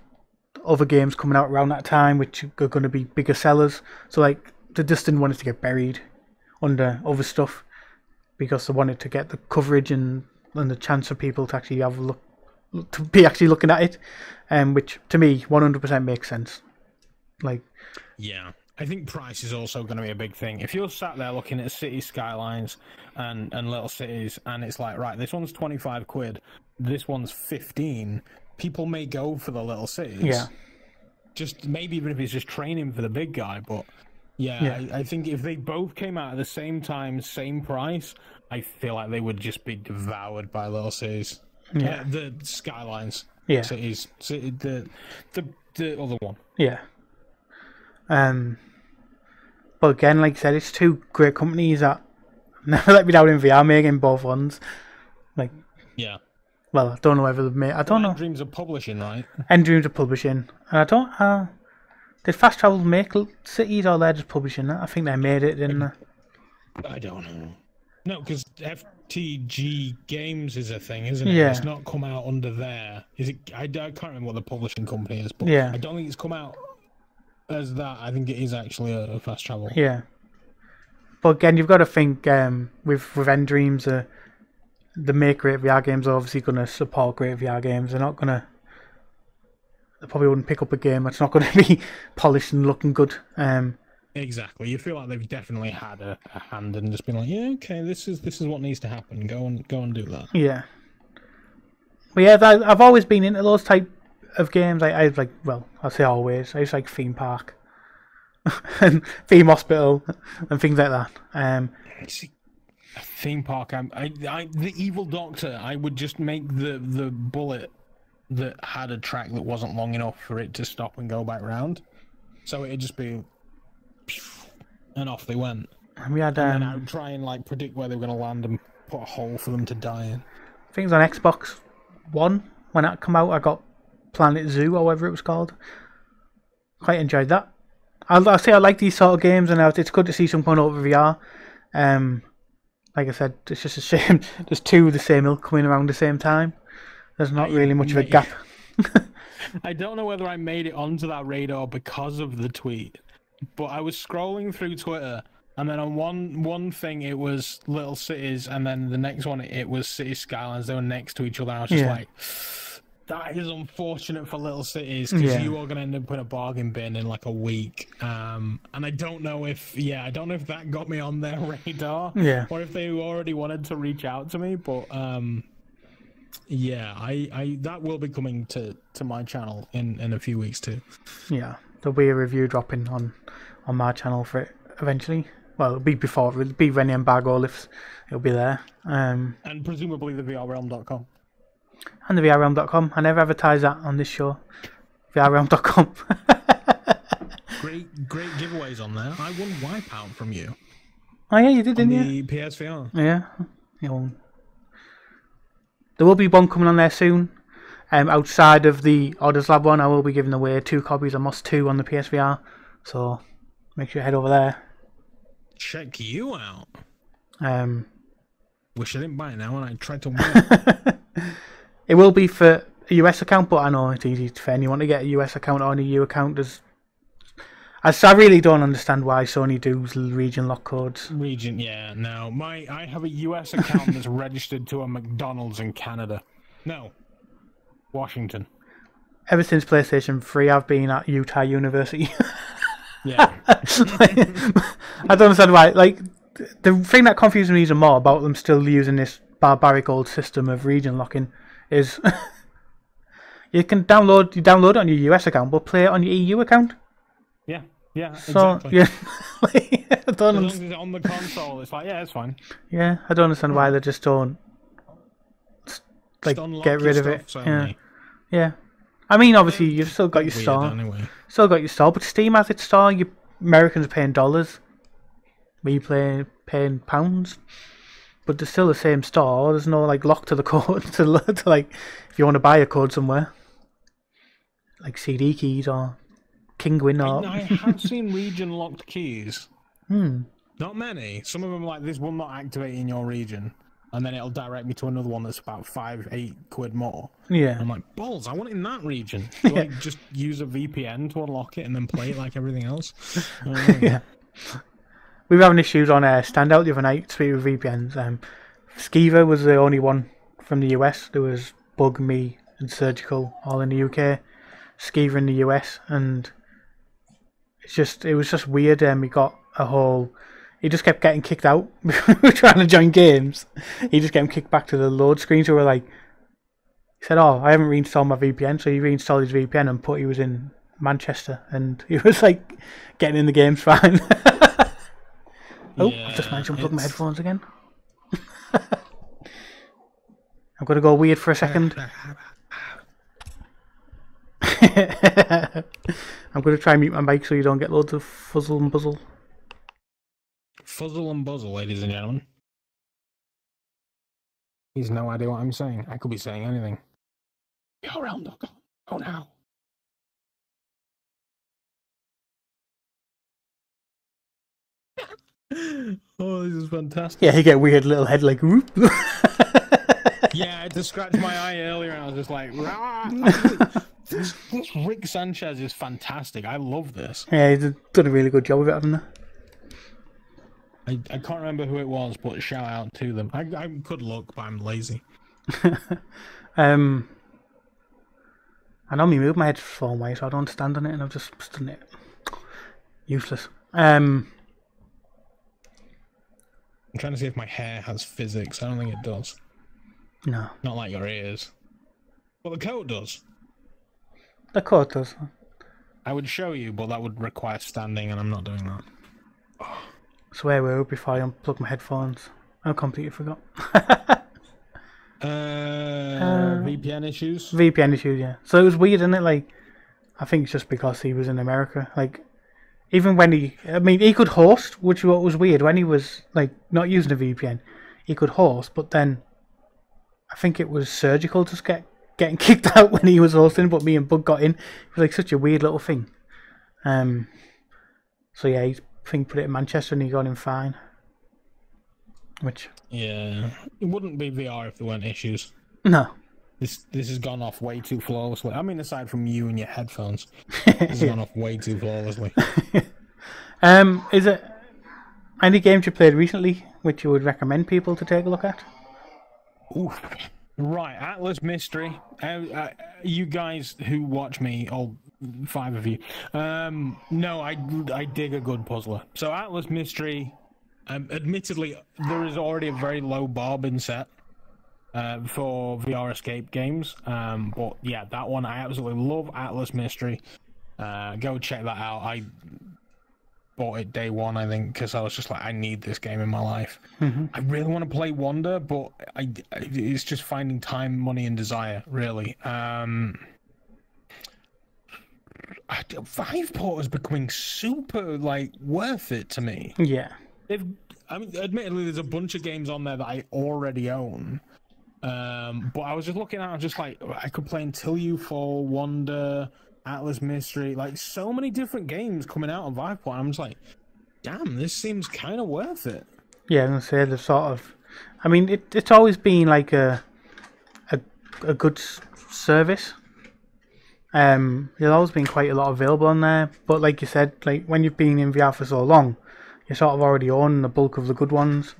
other games coming out around that time, which are going to be bigger sellers. So like, they just didn't want it to get buried under other stuff because they wanted to get the coverage and and the chance for people to actually have a look to be actually looking at it, um, which to me 100% makes sense. Like, Yeah. I think price is also going to be a big thing. If you're sat there looking at city skylines and, and little cities, and it's like, right, this one's 25 quid, this one's 15, people may go for the little cities. yeah, Just maybe even if it's just training for the big guy. But yeah, Yeah. I, I think if they both came out at the same time, same price, I feel like they would just be devoured by little cities. Yeah. Uh, the skylines. Yeah. Cities. City, the, the, the other one. Yeah. Um, but again, like I said, it's two great companies that [laughs] never let me down in VR, making both ones. Like, Yeah. well, I don't know whether they've made. I don't know. Dreams of publishing, right? nDreams are publishing, and I don't. Uh, did Fast Travel make cities or they're just publishing that? I think they made it, didn't they? I don't know. No, because FTG Games is a thing, isn't it? Yeah. It's not come out under there. Is it? I, I can't remember what the publishing company is, but Yeah. I don't think it's come out as that. I think it is actually a, a fast travel. Yeah. But again, you've got to think um, with with nDreams, uh, the make great VR games are obviously going to support great VR games. They're not going to. They probably wouldn't pick up a game that's not going [laughs] to be polished and looking good. Um, Exactly. You feel like they've definitely had a, a hand and just been like, yeah, okay, this is this is what needs to happen. Go and go and do that. yeah. But yeah, I've always been into those type of games. I, I like, well, I say always. I just like theme park [laughs] and theme hospital and things like that. Um, See, a theme park. I'm, I, I, the evil doctor. I would just make the the bullet that had a track that wasn't long enough for it to stop and go back round. So it'd just be, and off they went. and we had And I um, would try and like predict where they were going to land and put a hole for them to die in. things on Xbox One when that come out. I got Planet Zoo or whatever it was called. Quite enjoyed that. I'll, I'll say I like these sort of games, and it's good to see some coming over VR. Um, like I said, it's just a [laughs] shame there's two of the same ilk coming around the same time. There's not really much of a gap. [laughs] I don't know whether I made it onto that radar because of the tweet, but I was scrolling through Twitter, and then on one one thing it was little cities, and then the next one it was city skylines. They were next to each other. I was just Yeah. like, that is unfortunate for little cities because Yeah. you are going to end up in a bargain bin in like a week. Um, and I don't know if yeah, I don't know if that got me on their [laughs] radar Yeah. or if they already wanted to reach out to me, but um. Yeah, I, I that will be coming to, to my channel in, in a few weeks too. Yeah, there'll be a review dropping on on my channel for it eventually. Well, it'll be before it'll be when the embargo lifts. It'll be there. Um, And presumably the VRrealm.com. and the VRRealm.com. I never advertise that on this show. VRRealm.com. [laughs] Great great giveaways on there. I won Wipeout from you oh yeah, you did, on didn't you? the PSVR. Yeah. You know, there will be one coming on there soon. Um, outside of the Odders Lab one, I will be giving away two copies of Moss 2 on the PSVR. So make sure you head over there. Check you out. Um, Wish I didn't buy it now when I tried to [laughs] win. it will be for a US account, but I know it's easy for anyone to get a US account or an EU account. There's, I really don't understand why Sony does region lock codes. Region, yeah, no. My I have a US account that's [laughs] registered to a McDonald's in Canada. No. Washington. Ever since PlayStation 3, I've been at Utah University. [laughs] Yeah. [laughs] I don't understand why. Like the thing that confuses me even more about them still using this barbaric old system of region locking is [laughs] you can download you download it on your US account, but play it on your EU account. yeah. Yeah. So exactly. yeah, [laughs] like, I don't As long understand. as it's on the console, it's like, yeah, it's fine. Yeah, I don't understand why they just don't like Just get rid of it. Yeah, yeah. I mean, obviously you've still got your Weird, store, anyway. still got your store, but Steam has its store. You Americans are paying dollars, we play paying pounds, but there's still the same store. There's no like lock to the [laughs] code to, to like if you want to buy a code somewhere, like CD keys or Kinguin or I have seen region locked keys. hmm. Not many. Some of them like this will not activate in your region, and then it'll direct me to another one that's about five, eight quid more. Yeah, I'm like, balls! I want it in that region. [laughs] Do I just use a VPN to unlock it and then play it like everything else? Uh, [laughs] yeah. We were having issues on uh, Standout the other night, speaking of VPNs. Um, Skiva was the only one from the US. There was Bug, Me, and Surgical all in the UK. Skiva in the US, and it's just it was just weird. Um, we got a whole. He just kept getting kicked out. [laughs] we were trying to join games. He just getting kicked back to the load screen. So we're like, he said, "Oh, I haven't reinstalled my VPN." So he reinstalled his VPN and put he was in Manchester, and [laughs] he was like getting in the games fine. [laughs] Oh, I've just Yeah, managed to unplug my headphones again. I'm to go weird for a second. I'm going to try and mute my mic so you don't get loads of fuzzle and buzzle. Fuzzle and buzzle, ladies and gentlemen. He's no idea what I'm saying. I could be saying anything. VRrealm.com. Oh now. [laughs] oh, this is fantastic. Yeah, he get weird little head like whoop. [laughs] Yeah, I just scratched my eye earlier, and I was just like, [laughs] this, this Rick Sanchez is fantastic. I love this. yeah, he's done a really good job of it, haven't I, I can't remember who it was, but shout out to them. I, I could look, but I'm lazy. he? [laughs] Um, I normally move my head phone way, so I don't stand on it, and I've just done it. Useless. Um, I'm trying to see if my hair has physics. I don't think it does. no, Not like your ears. Well, the coat does. the coat does. I would show you, but that would require standing, and I'm not doing that. [sighs] [sighs] [sighs] So were we before I unplugged my headphones? I completely forgot. [laughs] Uh, VPN issues. VPN issues, yeah. So it was weird, isn't it? Like, I think it's just because he was in America. Like, even when he, I mean, he could host, which what was weird when he was like not using a VPN, he could host, but then I think it was surgical just get getting [laughs] kicked out when he was hosting, but me and Bug got in. It was like such a weird little thing. Um. So yeah, he Put it in Manchester and he got in fine. Which Yeah, it wouldn't be VR if there weren't issues. no, This this has gone off way too flawlessly. I mean, aside from you and your headphones, this has [laughs] gone off way too flawlessly. [laughs] Um, is it any games you played recently which you would recommend people to take a look at? Oof. Right, Atlas Mystery. Uh, uh, you guys who watch me, all five of you, um, no, I I dig a good puzzler. So Atlas Mystery. Um, admittedly, there is already a very low bar been set uh, for VR escape games. Um, but yeah, that one I absolutely love. Atlas Mystery. Uh, go check that out. I bought it day one, I think, because I was just like, I need this game in my life. I really want to play Wonder, but I, I- it's just finding time, money, and desire, really. Um, I- Viveport is becoming super like worth it to me. Yeah. They've, I mean, admittedly, there's a bunch of games on there that I already own. Um, but I was just looking at, I was just like, I could play Until You Fall, Wonder, Atlas Mystery, like so many different games coming out on Viveport. I'm just like, damn, this seems kind of worth it. Yeah, I'm gonna say the sort of. I mean, it, it's always been like a a, a good service. Um, there's always been quite a lot available on there, but like you said, like when you've been in VR for so long, you sort of already own the bulk of the good ones.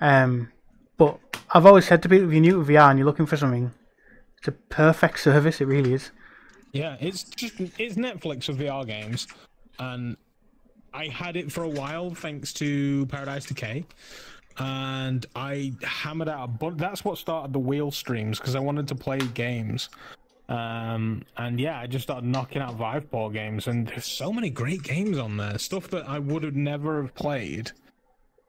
Um, but I've always said to people, if you're new to VR and you're looking for something, it's a perfect service. It really is. Yeah, it's just it's Netflix for VR games, and I had it for a while thanks to Paradise Decay, and I hammered out a bunch. That's what started the wheel streams because I wanted to play games, um, and yeah, I just started knocking out Viveport games, and there's so many great games on there, stuff that I would have never have played,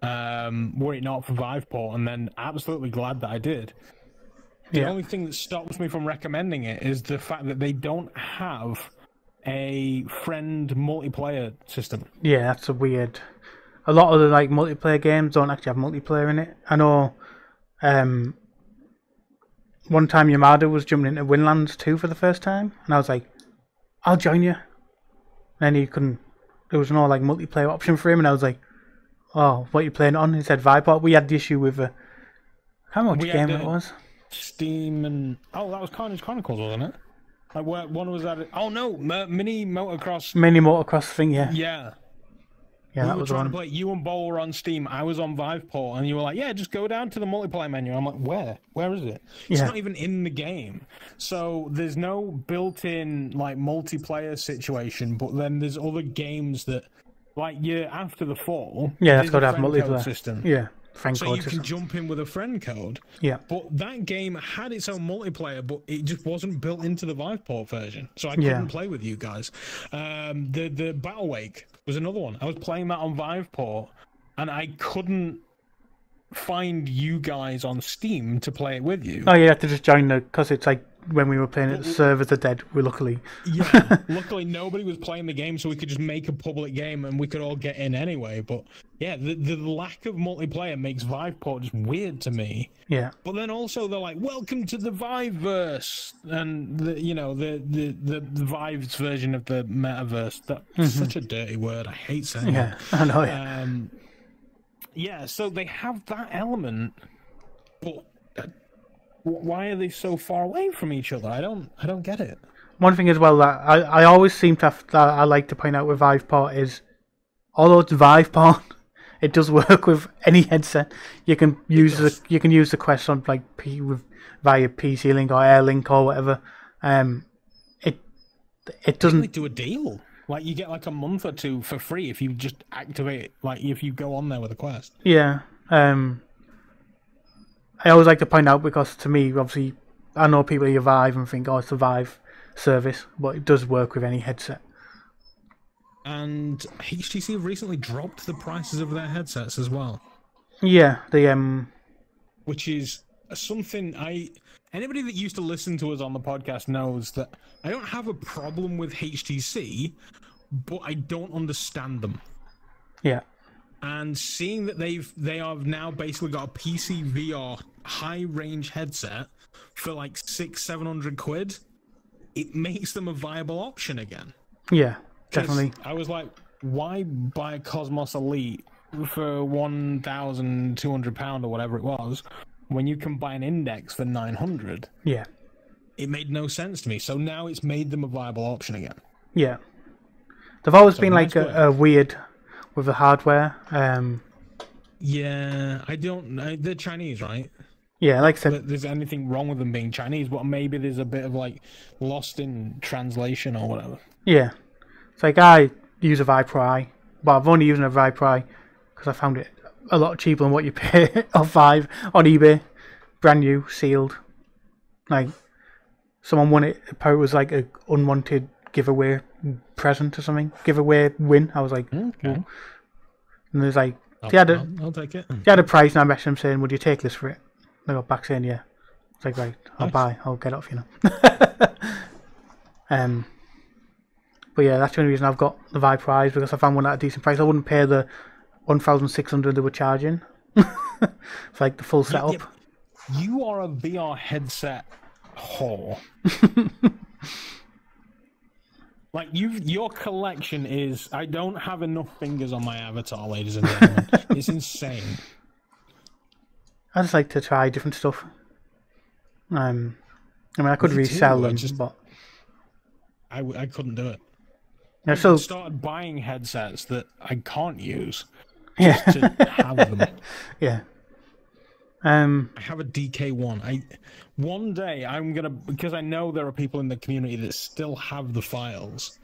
um, were it not for Viveport, and then absolutely glad that I did. The Yeah. only thing that stops me from recommending it is the fact that they don't have a friend multiplayer system. Yeah, that's a weird. A lot of the like multiplayer games don't actually have multiplayer in it. I know. Um, one time Yamada was jumping into Windlands 2 for the first time, and I was like, "I'll join you." And then he couldn't. There was no like multiplayer option for him, and I was like, "Oh, what are you playing on?" He said Vipod. We had the issue with. Uh, know which We game the- it was. Steam and oh, that was Carnage Chronicles, wasn't it? Like where one was at. Oh no, mini motocross. Mini motocross thing, yeah, Yeah, yeah, we that were was trying one. to play. You and Bo were on Steam. I was on Viveport, and you were like, "Yeah, just go down to the multiplayer menu." I'm like, "Where? Where is it? It's Yeah. not even in the game." So there's no built-in like multiplayer situation. But then there's other games that, like, you're after the fall. Yeah, that's got to a have multiplayer. system. Yeah, friend So code you can jump in with a friend code. Yeah, But that game had its own multiplayer, but it just wasn't built into the Viveport version, so I couldn't play with you guys. Um, the the Battlewake was another one. I was playing that on Viveport, and I couldn't find you guys on Steam to play it with you. Oh, you have to just join the because it's like when we were playing it, the servers are dead. We luckily, yeah. [laughs] Luckily, nobody was playing the game, so we could just make a public game and we could all get in anyway. But yeah, the the lack of multiplayer makes Viveport just weird to me. yeah, But then also they're like, "Welcome to the Viveverse," and the you know the the the, the Vive's version of the metaverse. That's such a dirty word. I hate saying Mm-hmm. yeah, I know. it. Yeah. Um, yeah, so they have that element, but why are they so far away from each other? I don't I don't get it. One thing as well that I, I always seem to have, that I like to point out with Viveport is, although it's Viveport, [laughs] it does work with any headset. You can use the you can use the Quest on like P, with via PC Link or Air Link or whatever. Um, it it doesn't. do a deal. Like you get like a month or two for free if you just activate. Like if you go on there with a quest. Yeah. Um, I always like to point out because to me, obviously, I know people hear Vive and think, oh, it's a Vive service, but it does work with any headset. And HTC have recently dropped the prices of their headsets as well. Yeah, the um, which is something I anybody that used to listen to us on the podcast knows that I don't have a problem with HTC, but I don't understand them. yeah, And seeing that they've they have now basically got a PC VR high range headset for like six seven hundred quid, it makes them a viable option again. Yeah, definitely. I was like, why buy a Cosmos Elite for one thousand two hundred pound or whatever it was, when you can buy an Index for nine hundred? Yeah, it made no sense to me. So now it's made them a viable option again. Yeah. They've always So been like a, a weird with the hardware. Um, Yeah, I don't. know. they're Chinese, right? yeah, like I said, That there's anything wrong with them being Chinese, but maybe there's a bit of like lost in translation or whatever. yeah. It's like I use a Vipri, but I've only used a Vipri because I found it a lot cheaper than what you [laughs] pay of five on eBay, brand new, sealed. Like someone won it. It was like a unwanted giveaway present or something, giveaway win. I was like, Okay, and there's like I'll, they had a I'll, I'll take it. they had a prize, and I messaged them saying, "Would you take this for it?" They got back saying, "Yeah." It's like, right, I'll Nice. buy. I'll get it off you know. [laughs] um, but yeah, that's the only reason I've got the Vive Pro because I found one at a decent price. I wouldn't pay the one thousand six hundred they were charging. [laughs] it's like the full setup. You are a VR headset whore. [laughs] like you, your collection is. I don't have enough fingers on my avatar, ladies and gentlemen. [laughs] it's insane. I just like to try different stuff. Um, I mean, I could Me too, resell I them, just- but I, w- I couldn't do it. I I still, started buying headsets that I can't use yeah, to have [laughs] them. yeah. Um, I have a DK one. I one day I'm gonna because I know there are people in the community that still have the files.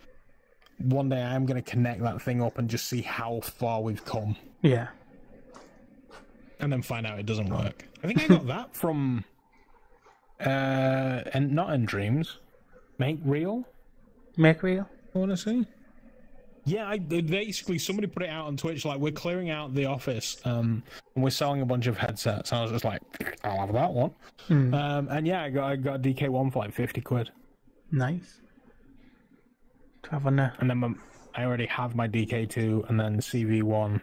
One day I'm gonna connect that thing up and just see how far we've come, yeah. and then find out it doesn't work. I think I got that from, uh, and not in dreams, Make Real. Make real. I want to see. Yeah, I basically somebody put it out on Twitch like we're clearing out the office, um, and we're selling a bunch of headsets. And I was just like, I'll have that one. Hmm. Um, and yeah, I got I got a DK one for like fifty quid, Nice. To have on there. and then my, I already have my DK two, and then CV one.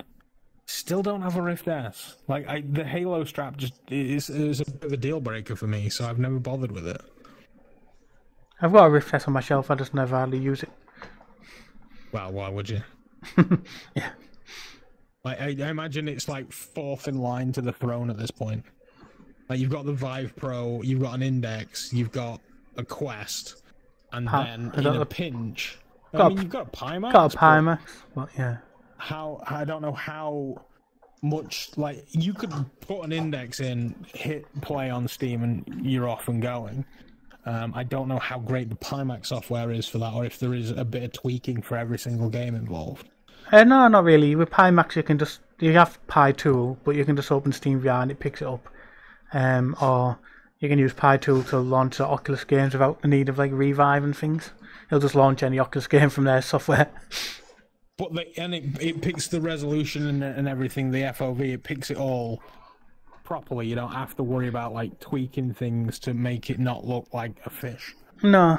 Still don't have a Rift S. Like I, the Halo strap just is is a bit of a deal breaker for me, so I've never bothered with it. I've got a Rift S on my shelf. I just never hardly use it. Well, why would you? [laughs] Yeah. Like I, I imagine it's like fourth in line to the throne at this point. Like you've got the Vive Pro, you've got an Index, you've got a Quest, and then in a a- pinch. got I a mean, p- you've got a Pimax. Got a Pimax, but yeah. How I don't know how much like you could put an index in, hit play on Steam, and you're off and going. Um, I don't know how great the Pimax software is for that, or if there is a bit of tweaking for every single game involved. Uh, no, not really. With Pimax, you can just you have Pi Tool, but you can just open Steam VR and it picks it up. Um, or you can use Pi Tool to launch the Oculus games without the need of like revive and things. It'll just launch any Oculus [laughs] game from their software. But the, and it, it picks the resolution and, and everything, the FOV, it picks it all properly. You don't have to worry about like tweaking things to make it not look like a fish. no,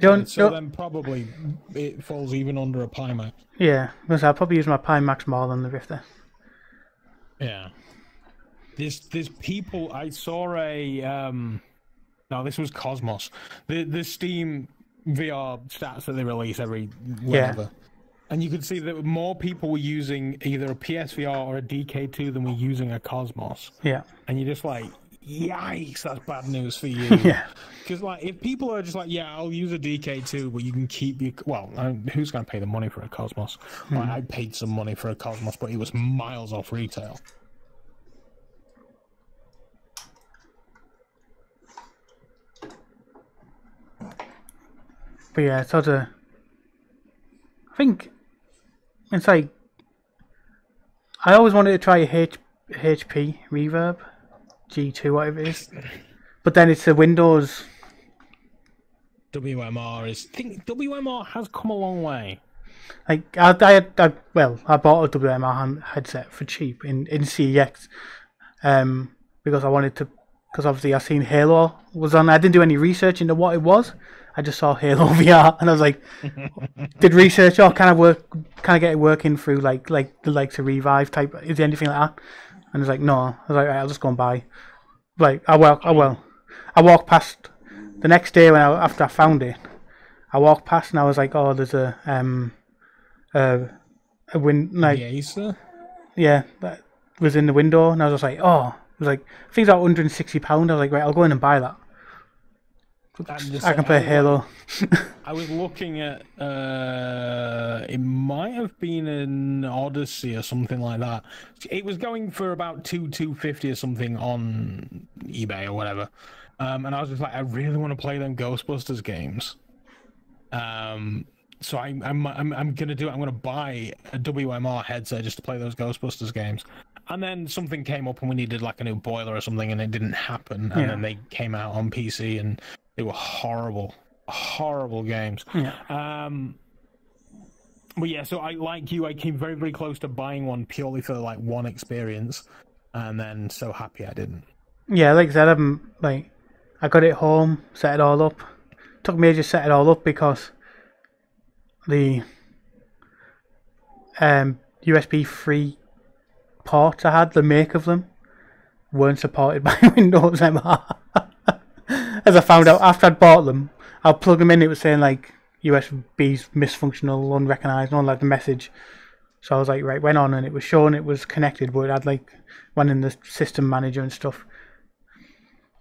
don't- so don't- then probably it falls even under a Pimax. yeah, because I'll probably use my Pimax more than the Rift S. Yeah. There's there's people I saw a um no this was Cosmos. The the Steam VR stats that they release every whatever. And you could see that more people were using either a PSVR or a DK2 than were using a Cosmos. Yeah, And you're just like, yikes, that's bad news for you. [laughs] yeah, Because like, if people are just like, yeah, I'll use a DK2, but you can keep your well, uh, who's going to pay the money for a Cosmos? Well, I paid some money for a Cosmos, but it was miles off retail. but yeah, it's sort of. I think it's like I always wanted to try a H, HP Reverb G2, whatever it is, [laughs] but then it's a Windows. WMR is. I think WMR has come a long way. Like I, I, I well, I bought a WMR headset for cheap in in CEX, um, because I wanted to, because obviously I seen Halo was on. I didn't do any research into what it was. I just saw Halo [laughs] VR, and I was like, [laughs] did research. Oh, can I work? Can I get it working through like like the likes of Revive type? Is there anything like that? And it's like, no. I was like, right, I'll just go and buy. Like, I well, I will. I walked past the next day when I after I found it. I walked past and I was like, oh, there's a um, uh, a win like Acer? yeah, that was in the window, and I was just like, oh, It was like I think it's about 160 pound. I was like, right, I'll go in and buy that. Just I can play Halo. I was looking at uh it might have been an Odyssey or something like that. It was going for about two two fifty or something on eBay or whatever. Um and I was just like, I really want to play them Ghostbusters games. Um so I, I'm I'm I'm gonna do it. I'm gonna buy a WMR headset just to play those Ghostbusters games. And then something came up and we needed like a new boiler or something, and it didn't happen. And Yeah. then they came out on PC and they were horrible, horrible games. Yeah. Um, but yeah, so I like you. I came very very close to buying one purely for like one experience, and then so happy I didn't. Yeah, like I said, I'm like, I got it home, set it all up. Took me ages to set it all up because the um, USB three ports I had, the make of them, weren't supported [laughs] by Windows MR. As I found out after I'd bought them, I'll plug them in. It was saying like USB's misfunctional, unrecognized, and all like the message. So I was like, right, went on and it was showing it was connected, but it had like one in the system manager and stuff.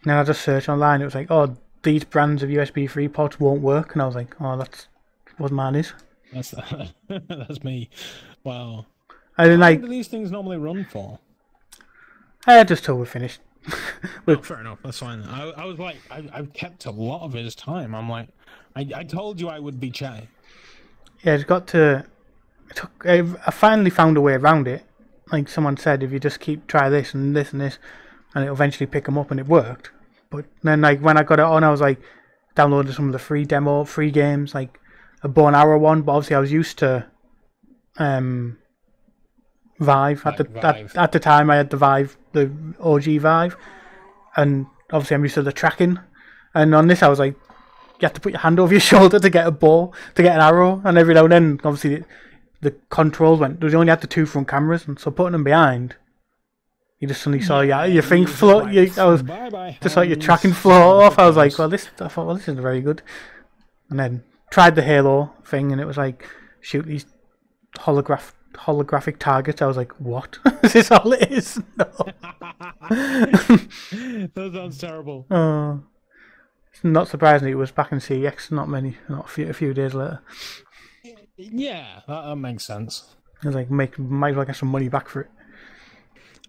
And then I just searched online. It was like, oh, these brands of USB 3 ports won't work. And I was like, oh, that's what mine is. That's that. [laughs] that's me. Wow. And then, How like, long do these things normally run for? I just till we're finished. [laughs] Oh, fair enough. That's fine. I, I was like, I, I've kept a lot of his time. I'm like, I, I told you I would be chatting. Yeah, it's got to. It took, I finally found a way around it. Like someone said, if you just keep try this and this and this, and it'll eventually pick them up, and it worked. But then, like when I got it on, I was like downloading some of the free demo, free games, like a Born Arrow one. But obviously, I was used to um, Vive at the Vive. At, at the time. I had the Vive, the OG Vive, and obviously I'm used to the tracking. And on this, I was like, you have to put your hand over your [laughs] shoulder to get a bow, to get an arrow, and every now and then, obviously, the, the controls went. You only had the two front cameras, and so putting them behind, you just suddenly saw your your thing float. You, I was bye bye. just like your tracking float off. I was like, well, this. I thought, well, this isn't very good. And then tried the Halo thing, and it was like shoot these holograph holographic targets. I was like, what? [laughs] is this all it is? [laughs] No. [laughs] that sounds terrible. Oh. Not surprisingly, it was back in CEX. Not many, not a few, a few days later. Yeah, that, that makes sense. I was like, make might as well get some money back for it.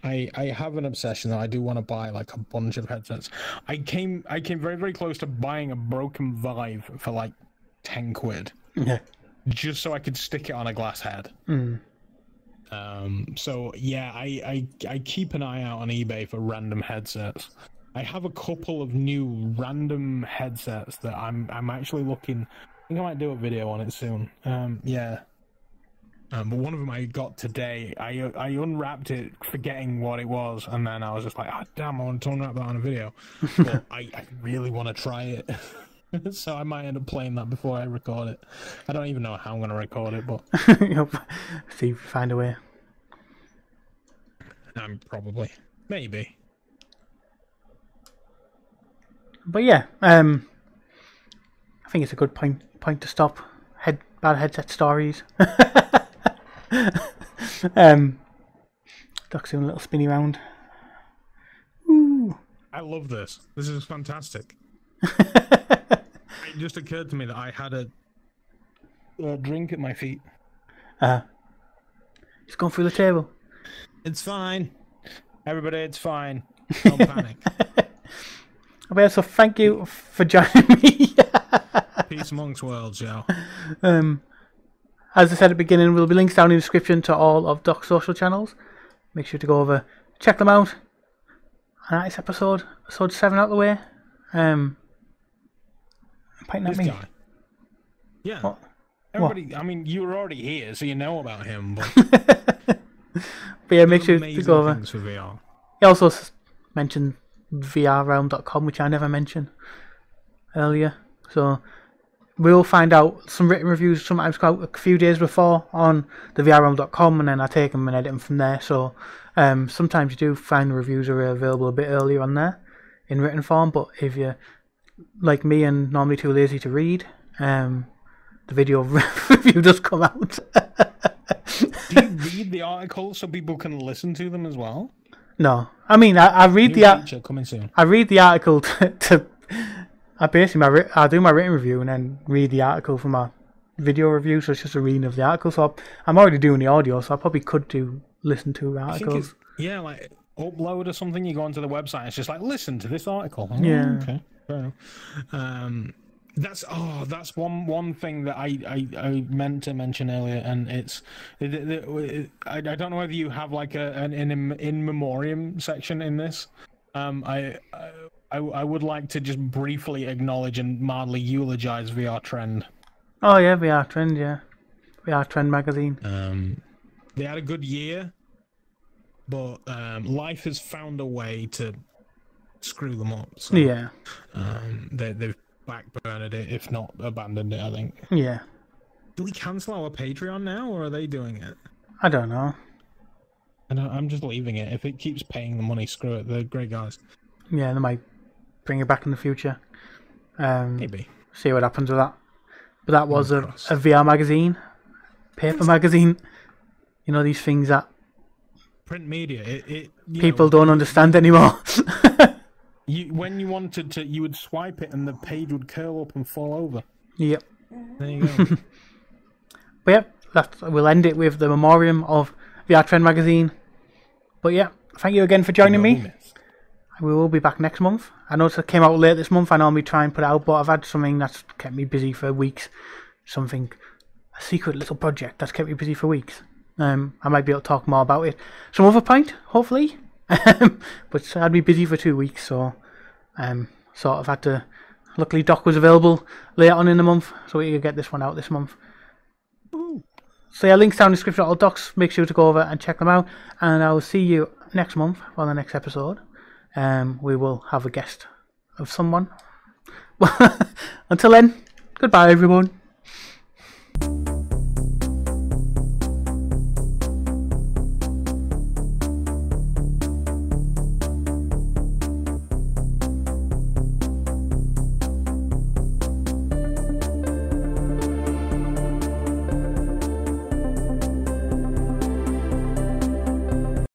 I, I have an obsession that I do want to buy like a bunch of headsets. I came I came very very close to buying a broken Vive for like ten quid Yeah. just so I could stick it on a glass head. Mm. Um, so yeah, I, I I keep an eye out on eBay for random headsets. I have a couple of new random headsets that I'm I'm actually looking. I think I might do a video on it soon. Um, yeah. Um, but one of them I got today. I I unwrapped it, forgetting what it was, and then I was just like, "Oh damn! I want to unwrap that on a video." [laughs] but I, I really want to try it, [laughs] [laughs] so I might end up playing that before I record it. I don't even know how I'm going to record it, but [laughs] if you find a way. um, probably, maybe. But yeah, um, I think it's a good point point to stop. Head bad headset stories. [laughs] um, Doc's doing a little spinny round. Ooh. I love this. This is fantastic. It just occurred to me that I had a, a drink at my feet. Uh, it's gone through the table. It's fine. Everybody, it's fine. [laughs] Don't panic. [laughs] Well, so thank you for joining me. [laughs] Peace amongst worlds, yo. um, as I said at the beginning, there'll be links down in the description to all of Doc's social channels. Make sure to go over, check them out. And that's episode, episode 7 out of the way. Um, pointing at This me. guy. Yeah. What? Everybody, I mean, you were already here, so you know about him. But [laughs] But yeah, make sure to go over. things for VR. He also mentioned VRrealm.com, which I never mentioned earlier. So we'll find out some written reviews sometimes a few days before on the VRrealm.com, and then I take them and edit them from there. So um, sometimes you do find the reviews are available a bit earlier on there in written form. But if you're like me and normally too lazy to read, um, the video [laughs] review does come out. Do you read the articles so people can listen to them as well? No, I mean I, I read New the ar- coming soon. I read the article [laughs] to, to I basically my I do my written review and then read the article for my video review. So it's just a reading of the article. So I'm already doing the audio, so I probably could do listen to articles. yeah, like upload or something. You go onto the website. It's just like listen to this article. Oh, Yeah. Okay. Fair enough. Um, that's oh, that's one one thing that I, I, I meant to mention earlier, and it's it, it, it- I, I don't know whether you have like a an in in memoriam section in this. Um, I, I I would like to just briefly acknowledge and mildly eulogize VR Trend. Oh yeah, VR Trend, yeah, VR Trend magazine. Um, they had a good year, but um, life has found a way to screw them up. So, Yeah, um, they, they've backburned it, if not abandoned it. I think. yeah. Do we cancel our Patreon now, or are they doing it? I don't know. And I- I'm just leaving it. If it keeps paying the money, screw it. They're great guys. Yeah, they might bring it back in the future. Um, Maybe. see what happens with that. But that was a, a VR magazine, paper magazine. You know these things that Print media. It, it people know, don't understand anymore. [laughs] You, when you wanted to, you would swipe it, and the page would curl up and fall over. yep. There you go. [laughs] But yep, that's, we'll end it with the memoriam of VR Trend magazine. But yeah, thank you again for joining me. Myth. We will be back next month. I know it came out late this month. I normally try and put it out, but I've had something that's kept me busy for weeks. Something, a secret little project that's kept me busy for weeks. Um, I might be able to talk more about it some other point, hopefully. But I had me busy for two weeks, so um, sort of had to. Luckily, Doc was available later on in the month, so we could get this one out this month. So yeah, links down in the description. All docs. Make sure to go over and check them out. And I will see you next month for the next episode. Um, we will have a guest of someone. [laughs] Until then, goodbye everyone.